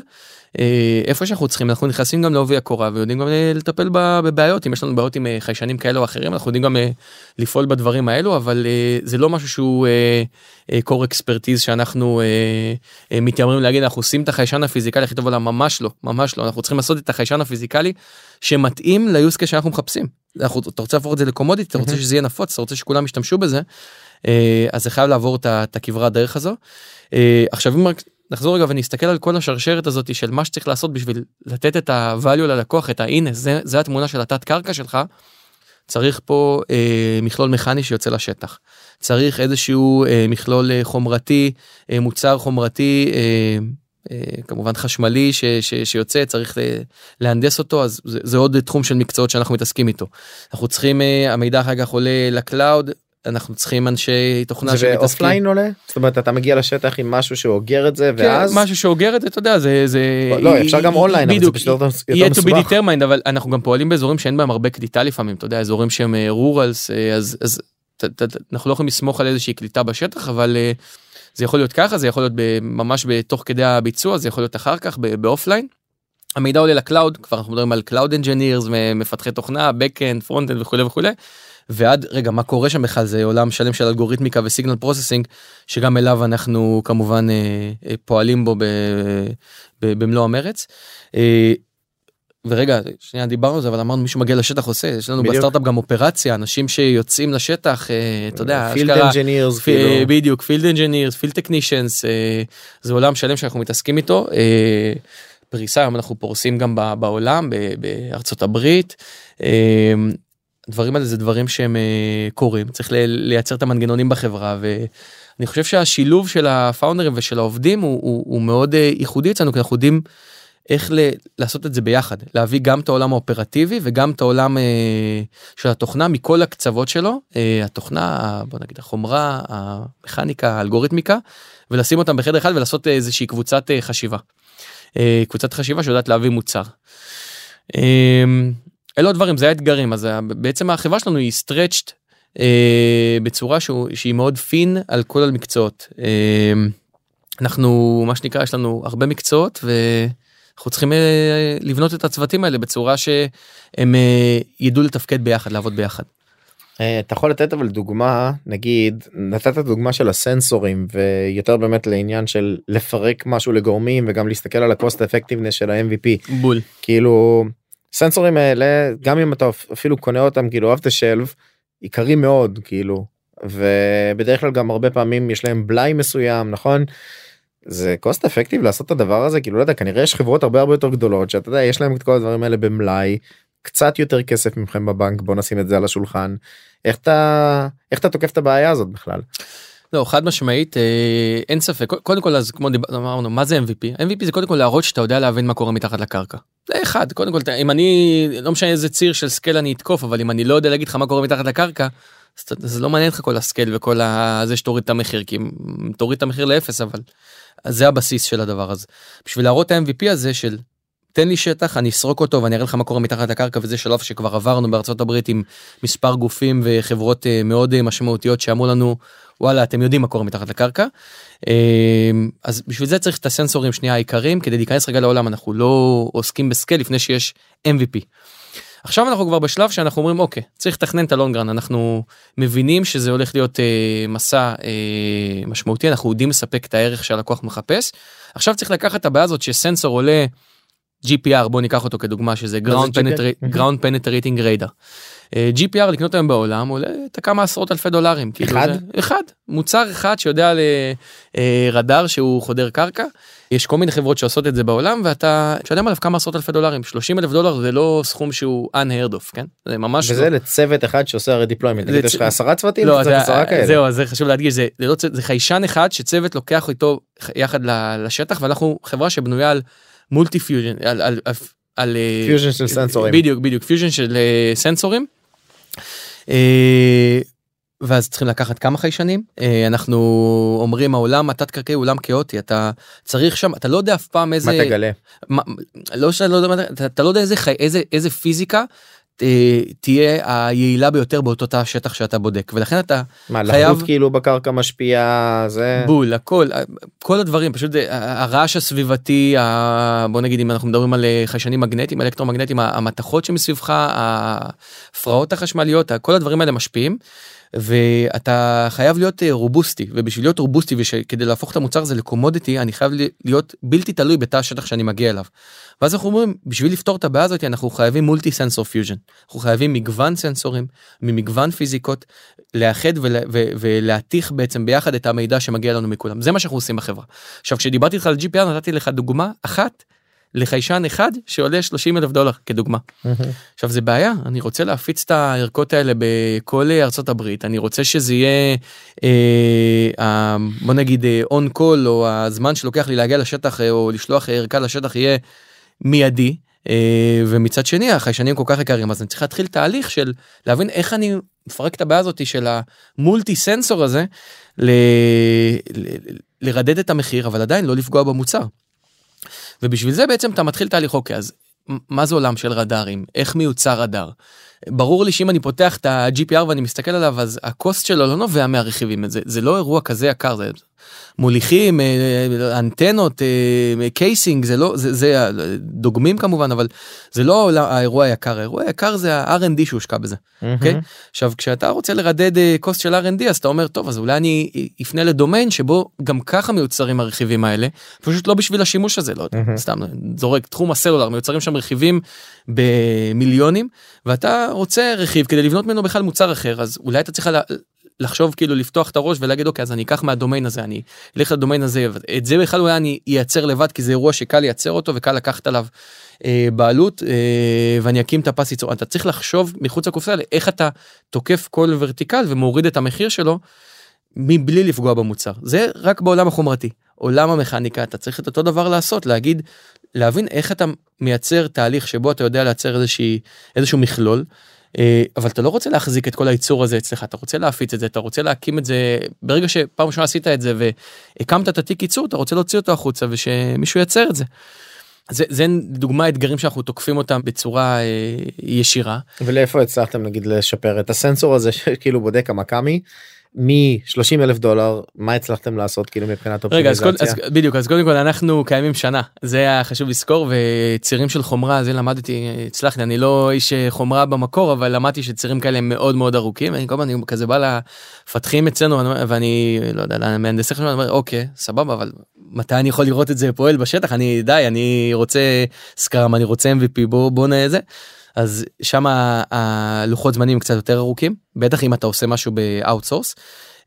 איפה שאנחנו צריכים אנחנו נכנסים גם לעובי הקורה ויודעים גם לטפל בבעיות. אם יש לנו בעיות עם חיישנים כאלה או אחרים אנחנו יודעים גם לפעול בדברים האלו אבל זה לא משהו שהוא core expertise שאנחנו מתיימרים להגיד. אנחנו עושים את החיישן הפיזיקלי הכי טוב בעולם. ממש לא ממש לא. אנחנו צריכים לעשות את החיישן הפיזיקלי שמתאים ליוס קייס שאנחנו מחפשים. אנחנו, אתה רוצה להפוך את זה לקומודיטי אתה רוצה. שזה יהיה נפוץ אתה רוצה שכולם ישתמשו בזה אה, אז זה חייב לעבור את הכברת דרך הזו. אה, עכשיו אם רק נחזור רגע ונסתכל על כל השרשרת הזאת של מה שצריך לעשות בשביל לתת את ה-value ללקוח את ה"הנה זה זה התמונה של התת קרקע שלך. צריך פה אה, מכלול מכני שיוצא לשטח צריך איזשהו אה, מכלול אה, חומרתי אה, מוצר חומרתי אה, כמובן חשמלי ש, ש, שיוצא צריך אה, להנדס אותו אז זה, זה עוד תחום של מקצועות שאנחנו מתעסקים איתו. אנחנו צריכים אה, המידע אחר כך עולה ל cloud אנחנו צריכים אנשי תוכנה זה שמתעסקים. ב offline עולה זאת אומרת אתה מגיע לשטח עם משהו שאוגר את זה כן, ואז משהו שאוגר את זה אתה יודע זה זה לא אפשר גם אונליין אבל זה פשוט יותר יהיה יותר to be מסובך. determined אבל אנחנו גם פועלים באזורים שאין בהם הרבה קליטה לפעמים אתה יודע אזורים שהם rurals אז אז ת- אנחנו לא יכולים לסמוך על איזושהי קליטה בשטח אבל אה, זה יכול להיות ככה זה יכול להיות ממש בתוך כדי הביצוע זה יכול להיות אחר כך ב offline. המידע עולה ל cloud כבר אנחנו מדברים על cloud engineers מפתחי תוכנה backend frontend וכולי וכולי. ועד רגע מה קורה שם בכלל זה עולם שלם של אלגוריתמיקה ו signal processing שגם אליו אנחנו כמובן אה, אה, פועלים בו ב, ב, במלוא המרץ. אה, ורגע שנייה דיברנו על זה אבל אמרנו מישהו מגיע לשטח עושה יש לנו בדיוק. בסטארט-אפ גם אופרציה אנשים שיוצאים לשטח אה, אתה יודע field engineers כאילו בדיוק field engineers field technicians זה עולם שלם שאנחנו מתעסקים איתו אה, פריסה היום אנחנו פורסים גם בעולם בארצות הברית. אה, הדברים האלה זה דברים שהם קורים צריך לייצר את המנגנונים בחברה ואני חושב שהשילוב של הפאונדרים ושל העובדים הוא, הוא, הוא מאוד ייחודי אצלנו כי אנחנו יודעים איך ל- לעשות את זה ביחד להביא גם את העולם האופרטיבי וגם את העולם אה, של התוכנה מכל הקצוות שלו אה, התוכנה בוא נגיד החומרה המכניקה האלגוריתמיקה ולשים אותם בחדר אחד ולעשות איזושהי קבוצת אה, חשיבה. אה, קבוצת חשיבה שיודעת להביא מוצר. אה, אלו הדברים זה האתגרים אז בעצם החברה שלנו היא stretched אה, בצורה שהוא, שהיא מאוד פין על כל המקצועות. אה, אנחנו מה שנקרא יש לנו הרבה מקצועות ואנחנו צריכים אה, לבנות את הצוותים האלה בצורה שהם אה, ידעו לתפקד ביחד לעבוד ביחד. אה, אתה יכול לתת אבל דוגמה נגיד נתת דוגמה של הסנסורים ויותר באמת לעניין של לפרק משהו לגורמים וגם להסתכל על ה-cost effectiveness של ה-MVP בול. כאילו סנסורים האלה גם אם אתה אפילו קונה אותם כאילו off the shelf יקרים מאוד כאילו ובדרך כלל גם הרבה פעמים יש להם בלאי מסוים נכון. זה cost effective לעשות את הדבר הזה כאילו לא יודע כנראה יש חברות הרבה הרבה יותר גדולות שאתה יודע יש להם את כל הדברים האלה במלאי קצת יותר כסף מכם בבנק בוא נשים את זה על השולחן איך אתה איך אתה תוקף את הבעיה הזאת בכלל. לא חד משמעית אה, אין ספק קודם כל אז כמו דיברנו אמרנו מה זה MVP MVP זה קודם כל להראות שאתה יודע להבין מה קורה מתחת לקרקע זה אחד קודם כל אם אני לא משנה איזה ציר של scale אני אתקוף אבל אם אני לא יודע להגיד לך מה קורה מתחת לקרקע. זה לא מעניין אותך כל ה scale וכל ה- זה שתוריד את המחיר כי תוריד את המחיר לאפס אבל אז זה הבסיס של הדבר הזה. בשביל להראות את ה-MVP הזה של תן לי שטח אני אסרוק אותו ואני אראה לך מה קורה מתחת לקרקע וזה שלב שכבר עברנו בארצות הברית עם מספר גופים וחברות אה, מאוד אה, משמעותיות שאמרו לנו וואלה אתם יודעים מה קורה מתחת לקרקע. אה, אז בשביל זה צריך את הסנסורים שנייה העיקריים כדי להיכנס רגע לעולם אנחנו לא עוסקים בסקייל לפני שיש MVP. עכשיו אנחנו כבר בשלב שאנחנו אומרים אוקיי צריך לתכנן את הלונגרן אנחנו מבינים שזה הולך להיות אה, מסע אה, משמעותי אנחנו יודעים לספק את הערך שהלקוח מחפש עכשיו צריך לקחת את הבעיה הזאת שסנסור עולה GPR בוא ניקח אותו כדוגמה שזה ground, penetra- ground penetrating radar. אה, GPR לקנות היום בעולם עולה את הכמה עשרות אלפי דולרים. כאילו אחד? זה, אחד מוצר אחד שיודע על אה, רדאר שהוא חודר קרקע. יש כל מיני חברות שעושות את זה בעולם ואתה משלם עליו כמה עשרות אלפי דולרים 30 אלף דולר זה לא סכום שהוא unheard of כן זה ממש וזה לא. לצוות אחד שעושה הרי deployment. זה נגיד יש לך עשרה צוותים, לא, זה, עשרה כאלה. זהו, זה חשוב להדגיש, זה, זה, לא, זה חיישן אחד שצוות לוקח איתו יחד לשטח, ואנחנו חברה שבנויה על multi fusion, על, על, על, על אה, פיוז'ן של סנסורים. בדיוק, בדיוק, פיוז'ן של אה, סנסורים. אה, ואז צריכים לקחת כמה חיישנים אה, אנחנו אומרים העולם התת קרקעי עולם כאוטי אתה צריך שם אתה לא יודע אף פעם איזה מה תגלה? מה, לא שאתה לא יודע, אתה, אתה לא יודע איזה, חי, איזה, איזה פיזיקה אה, תהיה היעילה ביותר באותו תא שטח שאתה בודק ולכן אתה מה חייב- לחות כאילו בקרקע משפיעה זה בול הכל כל הדברים פשוט אה, הרעש הסביבתי ה- בוא נגיד אם אנחנו מדברים על חיישנים מגנטיים אלקטרומגנטיים המתכות שמסביבך ההפרעות החשמליות כל הדברים האלה משפיעים. ואתה חייב להיות אה, רובוסטי ובשביל להיות רובוסטי וכדי להפוך את המוצר הזה ל commodity אני חייב להיות בלתי תלוי בתא השטח שאני מגיע אליו. ואז אנחנו אומרים בשביל לפתור את הבעיה הזאת אנחנו חייבים multi sensor fusion אנחנו חייבים מגוון סנסורים ממגוון פיזיקות לאחד ול, ו, ולהתיך בעצם ביחד את המידע שמגיע לנו מכולם זה מה שאנחנו עושים בחברה. עכשיו כשדיברתי איתך על GPR נתתי לך דוגמה אחת לחיישן אחד שעולה 30 אלף דולר כדוגמה. עכשיו זה בעיה אני רוצה להפיץ את הערכות האלה בכל ארצות הברית אני רוצה שזה יהיה אה, אה, בוא נגיד און קול או הזמן שלוקח לי להגיע לשטח אה, או לשלוח ערכה לשטח יהיה מיידי. אה, ומצד שני החיישנים כל כך יקרים אז אני צריך להתחיל תהליך של להבין איך אני מפרק את הבעיה הזאת של המולטי סנסור הזה ל... ל- לרדד את המחיר אבל עדיין לא לפגוע במוצר. ובשביל זה בעצם אתה מתחיל תהליך. אוקיי אז מה זה עולם של רדארים? איך מיוצר רדאר. ברור לי שאם אני פותח את ה-GPR ואני מסתכל עליו אז הקוסט שלו לא נובע מהרכיבים. זה זה לא אירוע כזה יקר זה מוליכים אה, אנטנות אה, קייסינג זה לא זה זה דוגמים כמובן אבל זה לא האירוע היקר האירוע היקר זה ה-R&D שהושקע בזה. אוקיי? עכשיו כשאתה רוצה לרדד אה, קוסט של R&D אז אתה אומר טוב אז אולי אני אפנה לדומיין שבו גם ככה מיוצרים הרכיבים האלה פשוט לא בשביל השימוש הזה לא יודע, מהמם. סתם זורק תחום הסלולר מיוצרים שם רכיבים במיליונים ואתה רוצה רכיב כדי לבנות ממנו בכלל מוצר אחר אז אולי אתה צריך לחשוב כאילו לפתוח את הראש ולהגיד אוקיי אז אני אקח מהדומיין הזה אני אלך לדומיין הזה. את זה בכלל אולי אני אייצר לבד כי זה אירוע שקל לייצר אותו וקל לקחת עליו אה, בעלות אה, ואני אקים את הפס ייצור. אתה צריך לחשוב מחוץ לקופסה לאיך אתה תוקף כל ורטיקל ומוריד את המחיר שלו מבלי לפגוע במוצר. זה רק בעולם החומרתי. עולם המכניקה אתה צריך את אותו דבר לעשות להגיד להבין איך אתה מייצר תהליך שבו אתה יודע לייצר איזושהי איזשהו מכלול. אה, אבל אתה לא רוצה להחזיק את כל הייצור הזה אצלך אתה רוצה להפיץ את זה אתה רוצה להקים את זה. ברגע שפעם ראשונה עשית את זה והקמת את התיק ייצור אתה רוצה להוציא אותו החוצה ושמישהו ייצר את זה. זה, זה דוגמה אתגרים שאנחנו תוקפים אותם בצורה אה, ישירה. ולאיפה הצלחתם נגיד לשפר את הסנסור הזה שכאילו בודק המכ"מי מ-30 אלף דולר מה הצלחתם לעשות כאילו מבחינת רגע אז, אופטימיזציה. אז בדיוק אז קודם כל אנחנו קיימים שנה זה היה חשוב לזכור וצירים של חומרה זה למדתי הצלחתי אני לא איש חומרה במקור אבל למדתי שצירים כאלה הם מאוד מאוד ארוכים אני כל הזמן אני כזה בא למפתחים אצלנו ואני לא יודע למהנדסי חשמל אומר אוקיי סבבה אבל מתי אני יכול לראות את זה פועל בשטח אני די אני רוצה scrum אני רוצה MVP בוא בוא נהיה זה. אז שם הלוחות זמנים קצת יותר ארוכים בטח אם אתה עושה משהו ב outsource.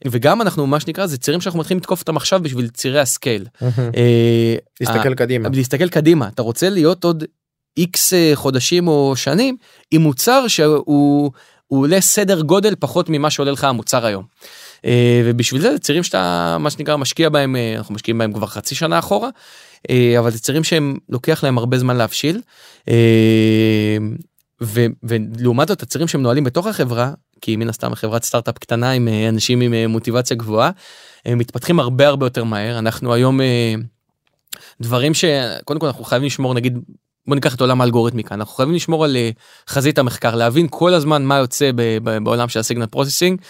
וגם אנחנו מה שנקרא זה צירים שאנחנו מתחילים לתקוף אותם עכשיו בשביל צירי ה scale. אה, להסתכל קדימה. להסתכל קדימה אתה רוצה להיות עוד איקס אה, חודשים או שנים עם מוצר שהוא הוא עולה סדר גודל פחות ממה שעולה לך המוצר היום. אה, ובשביל זה זה צירים שאתה מה שנקרא משקיע בהם אנחנו משקיעים בהם כבר חצי שנה אחורה אבל זה צירים שהם לוקח להם הרבה זמן להבשיל. ו, ולעומת זאת הצירים שהם נועלים בתוך החברה כי מן הסתם חברת סטארט-אפ קטנה עם אה, אנשים עם אה, מוטיבציה גבוהה הם מתפתחים הרבה הרבה יותר מהר אנחנו היום אה, דברים שקודם כל אנחנו חייבים לשמור נגיד בוא ניקח את עולם האלגוריתמיקה אנחנו חייבים לשמור על חזית המחקר להבין כל הזמן מה יוצא בעולם של ה signal processing.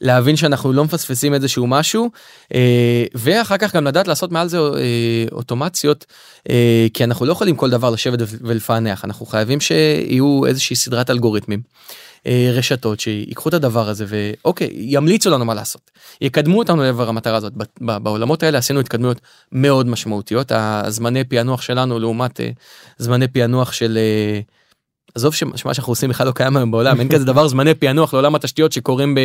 להבין שאנחנו לא מפספסים איזשהו משהו אה, ואחר כך גם לדעת לעשות מעל זה אה, אוטומציות אה, כי אנחנו לא יכולים כל דבר לשבת ולפענח. אנחנו חייבים שיהיו איזושהי סדרת אלגוריתמים. רשתות שיקחו את הדבר הזה ואוקיי ימליצו לנו מה לעשות. יקדמו אותנו לעבר המטרה הזאת. בעולמות האלה עשינו התקדמויות מאוד משמעותיות. הזמני פענוח שלנו לעומת זמני פענוח של עזוב שמה שאנחנו עושים בכלל לא קיים היום בעולם אין כזה דבר זמני פענוח לעולם התשתיות שקורים ב...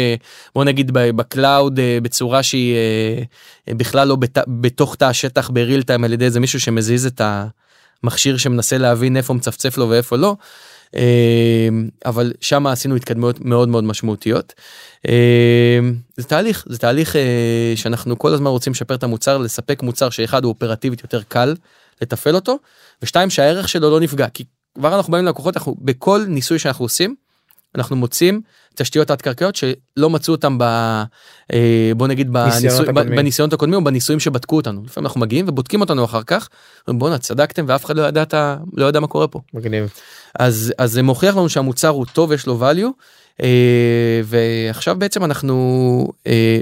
בוא נגיד ב cloud אה, בצורה שהיא אה, אה, בכלל לא בת... בתוך תא השטח ב real time על ידי איזה מישהו שמזיז את המכשיר שמנסה להבין איפה מצפצף לו ואיפה לא. אבל שם עשינו התקדמויות מאוד מאוד משמעותיות. זה תהליך זה תהליך שאנחנו כל הזמן רוצים לשפר את המוצר לספק מוצר שאחד הוא אופרטיבית יותר קל לתפעל אותו ושתיים שהערך שלו לא נפגע כי כבר אנחנו באים ללקוחות אנחנו בכל ניסוי שאנחנו עושים אנחנו מוצאים תשתיות תת קרקעיות שלא מצאו אותם ב... אה, בוא נגיד בניסוי. בניסיונות הקודמים או בניסויים שבדקו אותנו לפעמים אנחנו מגיעים ובודקים אותנו אחר כך בואנה צדקתם ואף אחד לא ידע, את ה... לא ידע מה קורה פה מגניב. אז אז זה מוכיח לנו שהמוצר הוא טוב יש לו value אה, ועכשיו בעצם אנחנו אה,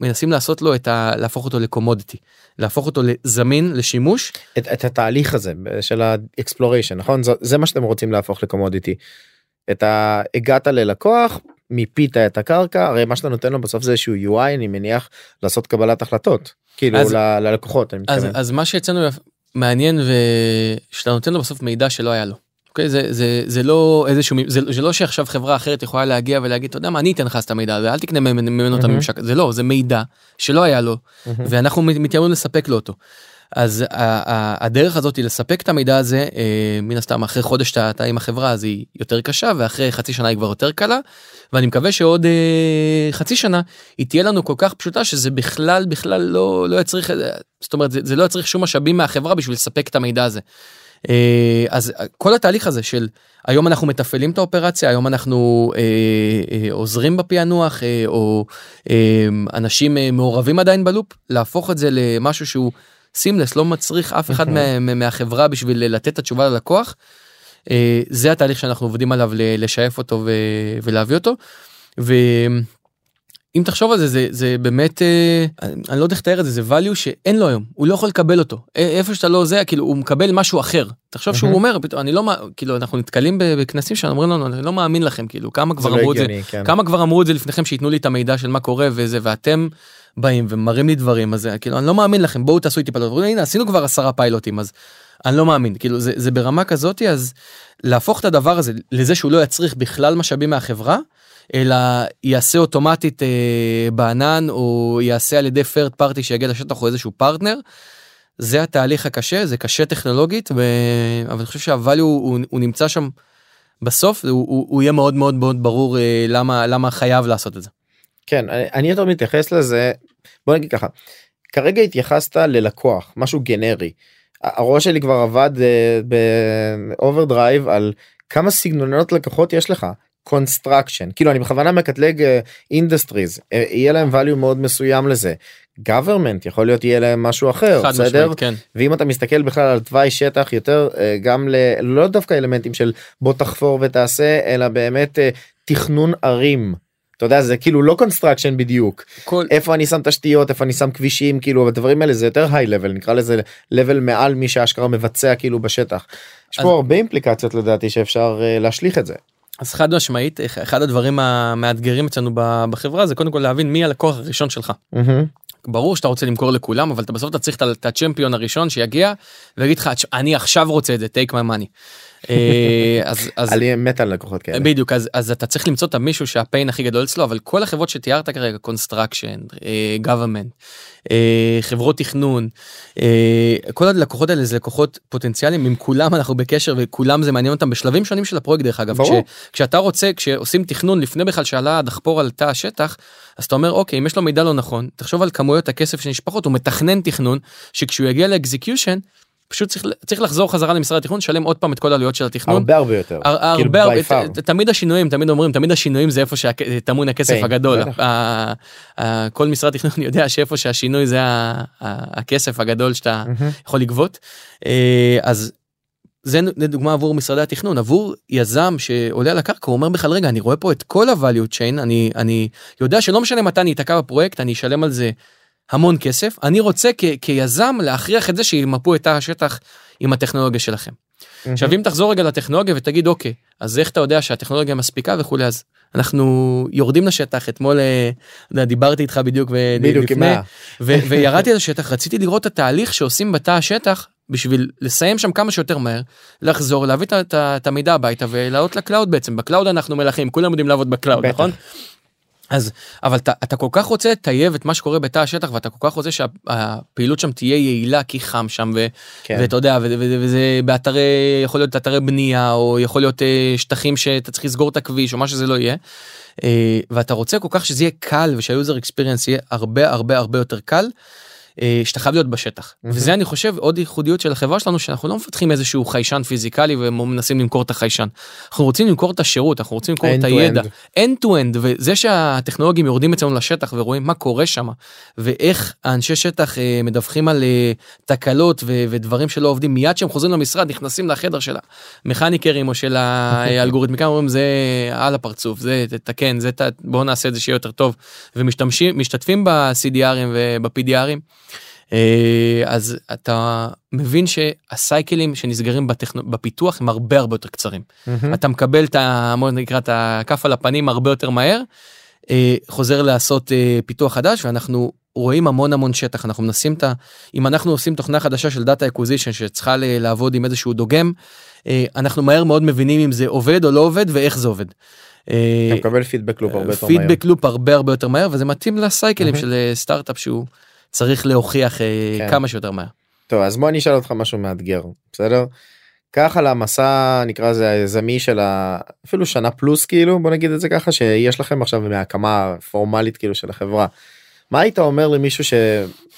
מנסים לעשות לו את ה... להפוך אותו ל commodity להפוך אותו לזמין לשימוש את, את התהליך הזה של ה exploration נכון זה, זה מה שאתם רוצים להפוך ל commodity. את ה... הגעת ללקוח מיפית את הקרקע הרי מה שאתה נותן לו בסוף זה איזשהו UI אני מניח לעשות קבלת החלטות כאילו אז- ל, ללקוחות אני אז, מתכוון. אז מה שאצלנו מעניין ושאתה נותן לו בסוף מידע שלא היה לו. אוקיי זה זה זה לא איזשהו זה, זה לא שעכשיו חברה אחרת יכולה להגיע ולהגיד אתה יודע מה אני אתן לך את המידע הזה אל תקנה ממנו ממנו את. הממשק זה לא זה מידע שלא היה לו מהמם. ואנחנו מת- מתיימרים לספק לו אותו. אז הדרך הזאת היא לספק את המידע הזה אה, מן הסתם אחרי חודש אתה עם החברה אז היא יותר קשה ואחרי חצי שנה היא כבר יותר קלה ואני מקווה שעוד אה, חצי שנה היא תהיה לנו כל כך פשוטה שזה בכלל בכלל לא לא יצריך זאת אומרת זה, זה לא יצריך שום משאבים מהחברה בשביל לספק את המידע הזה. אה, אז אה, כל התהליך הזה של היום אנחנו מתפעלים את האופרציה היום אנחנו אה, עוזרים בפענוח או אנשים מעורבים עדיין בלופ להפוך את זה למשהו שהוא סימלס לא מצריך אף אחד מה- מהחברה בשביל לתת את התשובה ללקוח. זה התהליך שאנחנו עובדים עליו לשייף אותו ולהביא אותו. ואם תחשוב על זה זה זה באמת אה, אני לא יודע איך לתאר את זה זה value שאין לו היום הוא לא יכול לקבל אותו א- איפה שאתה לא זה כאילו הוא מקבל משהו אחר תחשוב שהוא. אומר פתאום אני לא כאילו אנחנו נתקלים בכנסים שאומרים לנו אני לא מאמין לכם כאילו כמה כבר לא אמרו את זה כן. כמה כבר אמרו את זה לפניכם שייתנו לי את המידע של מה קורה וזה ואתם באים ומראים לי דברים אז כאילו אני לא מאמין לכם בואו תעשו איתי פיילוט הנה עשינו כבר עשרה פיילוטים אז אני לא מאמין כאילו זה, זה ברמה כזאתי אז להפוך את הדבר הזה לזה שהוא לא יצריך בכלל משאבים מהחברה אלא יעשה אוטומטית אה, בענן או יעשה על ידי third party שיגיע לשטח או איזשהו פרטנר. זה התהליך הקשה זה קשה טכנולוגית ו... אבל אני חושב שהvalue הוא, הוא נמצא שם בסוף הוא, הוא, הוא יהיה מאוד מאוד מאוד ברור אה, למה למה חייב לעשות את זה. כן אני, אני יותר מתייחס לזה בוא נגיד ככה כרגע התייחסת ללקוח משהו גנרי. הראש שלי כבר עבד ב overdrive על כמה סגנונות לקוחות יש לך. construction כאילו אני בכוונה מקטלג industries יהיה להם value מאוד מסוים לזה. government יכול להיות יהיה להם משהו אחר חד משמעית בסדר כן. ואם אתה מסתכל בכלל על תוואי שטח יותר אה, גם ל... לא דווקא אלמנטים של בוא תחפור ותעשה אלא באמת אה, תכנון ערים. אתה יודע זה כאילו לא construction בדיוק כל איפה אני שם תשתיות איפה אני שם כבישים כאילו הדברים האלה זה יותר high level נקרא לזה level מעל מי שאשכרה מבצע כאילו בשטח. יש אז- פה הרבה אימפליקציות לדעתי שאפשר אה, להשליך את זה. אז חד משמעית אחד- אחד הדברים המאתגרים אצלנו בחברה זה קודם כל להבין מי הלקוח הראשון שלך. ברור שאתה רוצה למכור לכולם אבל אתה בסוף אתה צריך את ה champion הראשון שיגיע ויגיד לך "תש- אני עכשיו רוצה את זה take my money. אה, אז אז אני מת על לקוחות כאלה. בדיוק אז אז אתה צריך למצוא את המישהו שה pain הכי גדול אצלו אבל כל החברות שתיארת כרגע construction government אה, חברות תכנון אה, כל הלקוחות האלה זה לקוחות פוטנציאליים עם כולם אנחנו בקשר וכולם זה מעניין אותם בשלבים שונים של הפרויקט דרך אגב. כש, כשאתה רוצה כשעושים תכנון לפני בכלל שעלה הדחפור על תא השטח אז אתה אומר אוקיי אם יש לו מידע לא נכון תחשוב על כמויות הכסף שנשפכות הוא מתכנן תכנון שכשהוא יגיע לאקזקיושן פשוט צריך צריך לחזור חזרה למשרד התכנון לשלם עוד פעם את כל העלויות של התכנון. הרבה הרבה יותר. הר- כאילו, הרבה far. ת- תמיד השינויים תמיד אומרים תמיד השינויים זה איפה שטמון הכסף pain, הגדול בטח. ה- ה- כל משרד תכנון <laughs> יודע שאיפה שהשינוי זה ה- ה- הכסף הגדול שאתה מהמם. יכול לגבות אה, אז. זה לדוגמה עבור משרדי התכנון עבור יזם שעולה על הקרקע הוא אומר בכלל רגע אני רואה פה את כל ה-value chain אני אני יודע שלא משנה מתי אני אתקע בפרויקט אני אשלם על זה המון כסף אני רוצה כ- כיזם להכריח את זה שימפו את השטח עם הטכנולוגיה שלכם. עכשיו אם תחזור רגע לטכנולוגיה ותגיד אוקיי אז איך אתה יודע שהטכנולוגיה מספיקה וכולי אז אנחנו יורדים לשטח אתמול אה, דיברתי איתך בדיוק ו- בדיוק, לפני עם ה- ו- וירדתי לשטח רציתי לראות את התהליך שעושים בתא השטח בשביל לסיים שם כמה שיותר מהר לחזור להביא את המידע הביתה ולעלות ל cloud בעצם ב cloud אנחנו מלכים כולם יודעים לעבוד ב cloud. נכון. אז אבל אתה, אתה כל כך רוצה לטייב את מה שקורה בתא השטח ואתה כל כך רוצה שהפעילות שם תהיה יעילה כי חם שם ו, כן. ואתה יודע ו- ו- וזה באתרי יכול להיות אתרי בנייה או יכול להיות אה, שטחים שאתה צריך לסגור את הכביש או מה שזה לא יהיה. אה, ואתה רוצה כל כך שזה יהיה קל ושה user experience יהיה הרבה הרבה הרבה יותר קל. אה, שאתה חייב להיות בשטח מהמם. וזה אני חושב עוד ייחודיות של החברה שלנו שאנחנו לא מפתחים איזשהו חיישן פיזיקלי ומנסים למכור את החיישן. אנחנו רוצים למכור את השירות אנחנו רוצים למכור את הידע end. end to end וזה שהטכנולוגים יורדים אצלנו לשטח ורואים מה קורה שם ואיך האנשי שטח אה, מדווחים על אה, תקלות ו- ודברים שלא עובדים מיד שהם חוזרים למשרד נכנסים לחדר של המכניקרים או של האלגוריתמיקה אומרים זה על הפרצוף זה תתקן זה ת- בוא נעשה את זה שיהיה יותר טוב ומשתמשים משתתפים ב-CDRים וב-PDRים. אה, אז אתה מבין שהסייקלים שנסגרים בטכנו... בפיתוח הם הרבה הרבה יותר קצרים. מהמם. אתה מקבל את ה... בוא נקרא את הכף על הפנים הרבה יותר מהר, אה, חוזר לעשות אה, פיתוח חדש ואנחנו רואים המון המון שטח אנחנו מנסים את ה... אם אנחנו עושים תוכנה חדשה של data acquisition שצריכה לעבוד עם איזשהו דוגם, אנחנו מהר מאוד מבינים אם זה עובד או לא עובד ואיך זה עובד. אתה מקבל feedback loop הרבה יותר מהר. feedback loop הרבה הרבה יותר מהר וזה מתאים ל cycle-ים. של סטארט-אפ שהוא צריך להוכיח אה, כן. כמה שיותר מהר. טוב אז בוא אני אשאל אותך משהו מאתגר בסדר. קח על המסע נקרא לזה היזמי של ה... אפילו שנה פלוס כאילו בוא נגיד את זה ככה שיש לכם עכשיו מהקמה פורמלית כאילו של החברה. מה היית אומר למישהו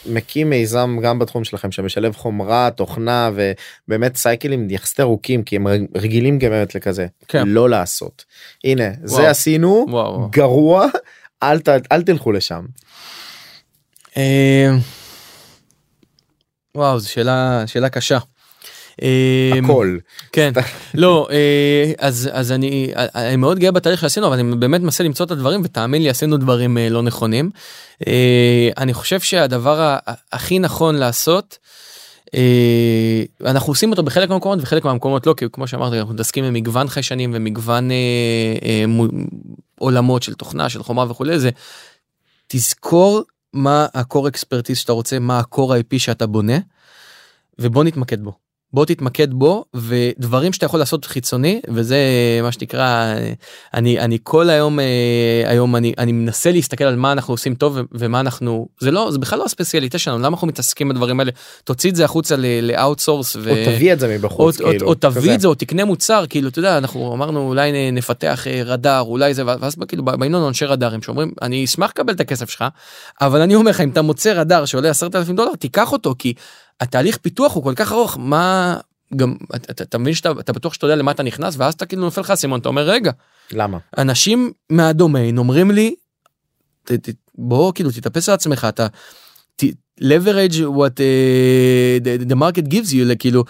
שמקים מיזם גם בתחום שלכם שמשלב חומרה תוכנה ובאמת סייקלים יחסית ארוכים כי הם רגילים גם באמת לכזה כן. לא לעשות. הנה זה וואו. עשינו וואו. גרוע אל, ת, אל תלכו לשם. אה, וואו זו שאלה שאלה קשה. אה, הכל. כן לא אה, אז אז אני אני מאוד גאה בתהליך שעשינו אבל אני באמת מנסה למצוא את הדברים ותאמין לי עשינו דברים אה, לא נכונים. אה, אני חושב שהדבר הכי נכון לעשות. אנחנו עושים אותו בחלק מהמקומות וחלק מהמקומות לא כי כמו שאמרתי אנחנו מתעסקים עם מגוון חיישנים ומגוון אה, אה, מו- עולמות של תוכנה של חומה וכולי זה תזכור מה ה-core expertise שאתה רוצה מה ה-core IP שאתה בונה ובוא נתמקד בו. בוא תתמקד בו ודברים שאתה יכול לעשות חיצוני וזה מה שנקרא אני אני כל היום אה, היום אני אני מנסה להסתכל על מה אנחנו עושים טוב ו- ומה אנחנו זה לא זה בכלל לא הספציאליטה שלנו למה אנחנו מתעסקים בדברים האלה תוציא את זה החוצה ל outsource או תביא את זה או, מבחוץ או, כאילו. או תביא כזה. את זה או תקנה מוצר כאילו אתה יודע אנחנו אמרנו אולי נפתח אה, רדאר אולי זה ואז כאילו באים לנו אנשי רדארים שאומרים אני אשמח לקבל את הכסף שלך אבל אני אומר לך אם אתה מוצא רדאר שעולה עשרת אלפים דולר תיקח אותו כי התהליך פיתוח הוא כל כך ארוך מה גם אתה, אתה, אתה מבין שאתה אתה בטוח שאתה יודע למה אתה נכנס ואז אתה כאילו נופל לך אסימון אתה אומר רגע למה? אנשים מהדומיין אומרים לי ת, ת, בוא כאילו תתאפס על עצמך אתה ת, leverage what uh, the, the market gives you כאילו.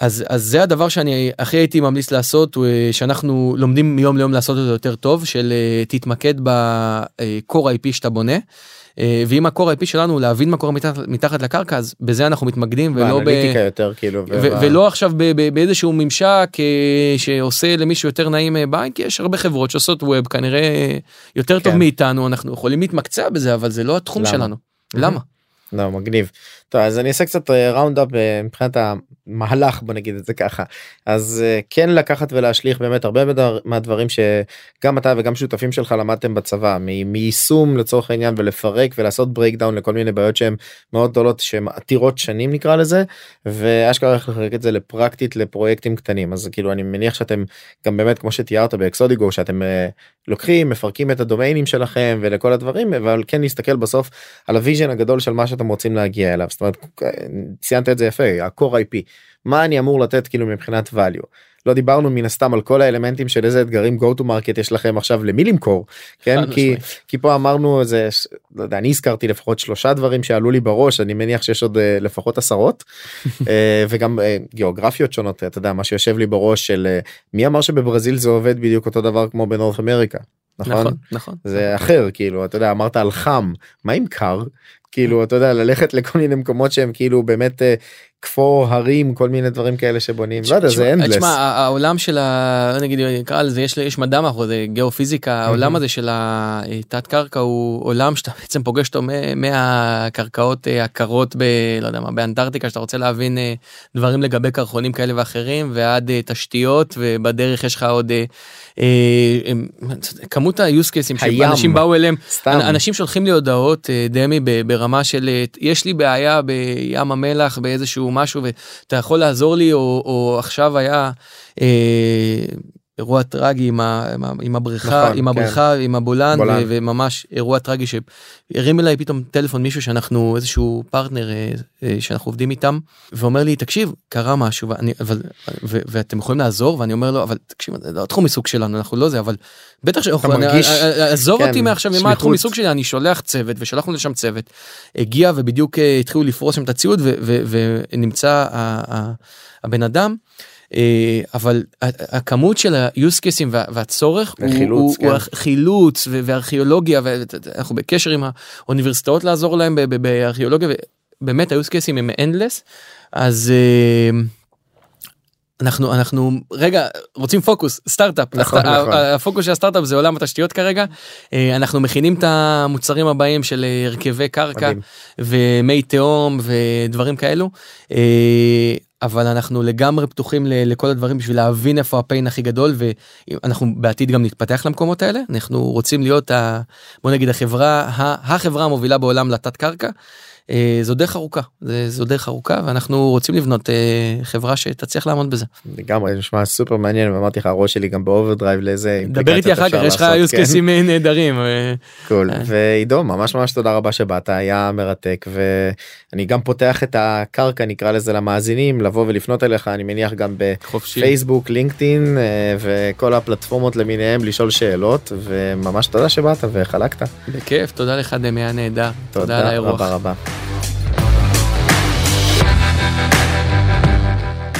אז אז זה הדבר שאני הכי הייתי ממליץ לעשות אה, שאנחנו לומדים מיום ליום לעשות אותו יותר טוב של אה, תתמקד בקור IP שאתה בונה. אה, ואם הקור IP שלנו הוא להבין מה קורה מתחת, מתחת לקרקע אז בזה אנחנו מתמקדים ולא ב... יותר כאילו. ו- וב- ולא עכשיו ב- ב- באיזשהו ממשק אה, שעושה למישהו יותר נעים אה, בעין כי יש הרבה חברות שעושות ווב כנראה יותר טוב כן. מאיתנו אנחנו יכולים להתמקצע בזה אבל זה לא התחום למה? שלנו. למה? לא, מגניב. טוב, אז אני אעשה קצת ראונדאפ מבחינת המהלך בוא נגיד את זה ככה. אז אה, כן לקחת ולהשליך באמת הרבה מהדברים שגם אתה וגם שותפים שלך למדתם בצבא מיישום לצורך העניין ולפרק ולעשות breakdown לכל מיני בעיות שהן מאוד גדולות שהן עתירות שנים נקרא לזה ואשכרה איך לחלק את זה לפרקטית לפרויקטים קטנים. אז כאילו אני מניח שאתם גם באמת כמו שתיארת באקסודיגו שאתם אה, לוקחים מפרקים את הדומיינים שלכם ולכל הדברים אבל כן להסתכל בסוף על ה vision הגדול של מה שאתם רוצים להגיע אליו ציינת את זה יפה ה-core IP מה אני אמור לתת כאילו מבחינת value. לא דיברנו מן הסתם על כל האלמנטים של איזה אתגרים go to market יש לכם עכשיו למי למכור כן? כי כי פה אמרנו זה לא יודע אני הזכרתי לפחות שלושה דברים שעלו לי בראש אני מניח שיש עוד אה, לפחות עשרות. <laughs> אה, וגם אה, גיאוגרפיות שונות אתה יודע מה שיושב לי בראש של מי אמר שבברזיל זה עובד בדיוק אותו דבר כמו בנורת אמריקה נכון? נכון נכון. זה אחר כאילו אתה יודע אמרת על חם מה עם קר כאילו אתה יודע ללכת לכל מיני מקומות שהם כאילו באמת אה, כפור הרים כל מיני דברים כאלה שבונים. לא יודע זה אנדלס. העולם של ה... נגיד נקרא לזה יש יש מדע מאחורי זה גיאופיזיקה העולם הזה של התת קרקע הוא עולם שאתה בעצם פוגש אותו מהקרקעות אה, הקרות ב... לא יודע מה באנטארקטיקה שאתה רוצה להבין אה, דברים לגבי קרחונים כאלה ואחרים ועד תשתיות ובדרך יש לך עוד כמות ה-use cases שאנשים באו אליהם. אנשים שולחים לי הודעות דמי ברמה של יש לי בעיה בים המלח באיזשהו משהו ואתה יכול לעזור לי או, או עכשיו היה אה, אירוע טרגי עם, ה, עם, ה, עם הבריכה נכון, עם הבריכה כן. עם הבולן ו, וממש אירוע טרגי שהרים אליי פתאום טלפון מישהו שאנחנו איזשהו פרטנר אה, אה, שאנחנו עובדים איתם ואומר לי תקשיב קרה משהו ואני אבל ו, ואתם יכולים לעזור ואני אומר לו אבל תקשיב זה לא התחום עיסוק שלנו אנחנו לא זה אבל בטח שאנחנו עזוב כן, אותי מעכשיו ממה התחום עיסוק שלי אני שולח צוות ושלחנו לשם צוות הגיע ובדיוק אה, התחילו לפרוס שם את הציוד ונמצא הבן אדם. אה, אבל הכמות של ה-use cases והצורך הוא, כן. הוא חילוץ וארכיאולוגיה ואנחנו בקשר עם האוניברסיטאות לעזור להם בארכיאולוגיה ובאמת ה-use cases הם endless אז. אה, אנחנו אנחנו רגע רוצים פוקוס סטארט-אפ נכון, נכון. הפוקוס של הסטארט-אפ זה עולם התשתיות כרגע אה, אנחנו מכינים את המוצרים הבאים של הרכבי קרקע מדהים. ומי תהום ודברים כאלו אבל אנחנו לגמרי פתוחים לכל הדברים בשביל להבין איפה ה pain הכי גדול ואנחנו בעתיד גם נתפתח למקומות האלה. אנחנו רוצים להיות ה, בוא נגיד החברה החברה המובילה בעולם לתת קרקע זו דרך ארוכה זו דרך ארוכה ואנחנו רוצים לבנות אה, חברה שתצליח לעמוד בזה. לגמרי נשמע סופר מעניין ואמרתי לך הראש שלי גם ב overdrive לאיזה דבר איתי אחר כך יש לך use cases כן. נהדרים. קול אה. ועידו ממש ממש תודה רבה שבאת היה מרתק ואני גם פותח את הקרקע נקרא לזה למאזינים לבוא ולפנות אליך אני מניח גם בפייסבוק לינקדאין וכל הפלטפורמות למיניהם לשאול שאלות וממש תודה שבאת וחלקת. בכיף תודה לך דמי היה נהדר. תודה רבה רבה.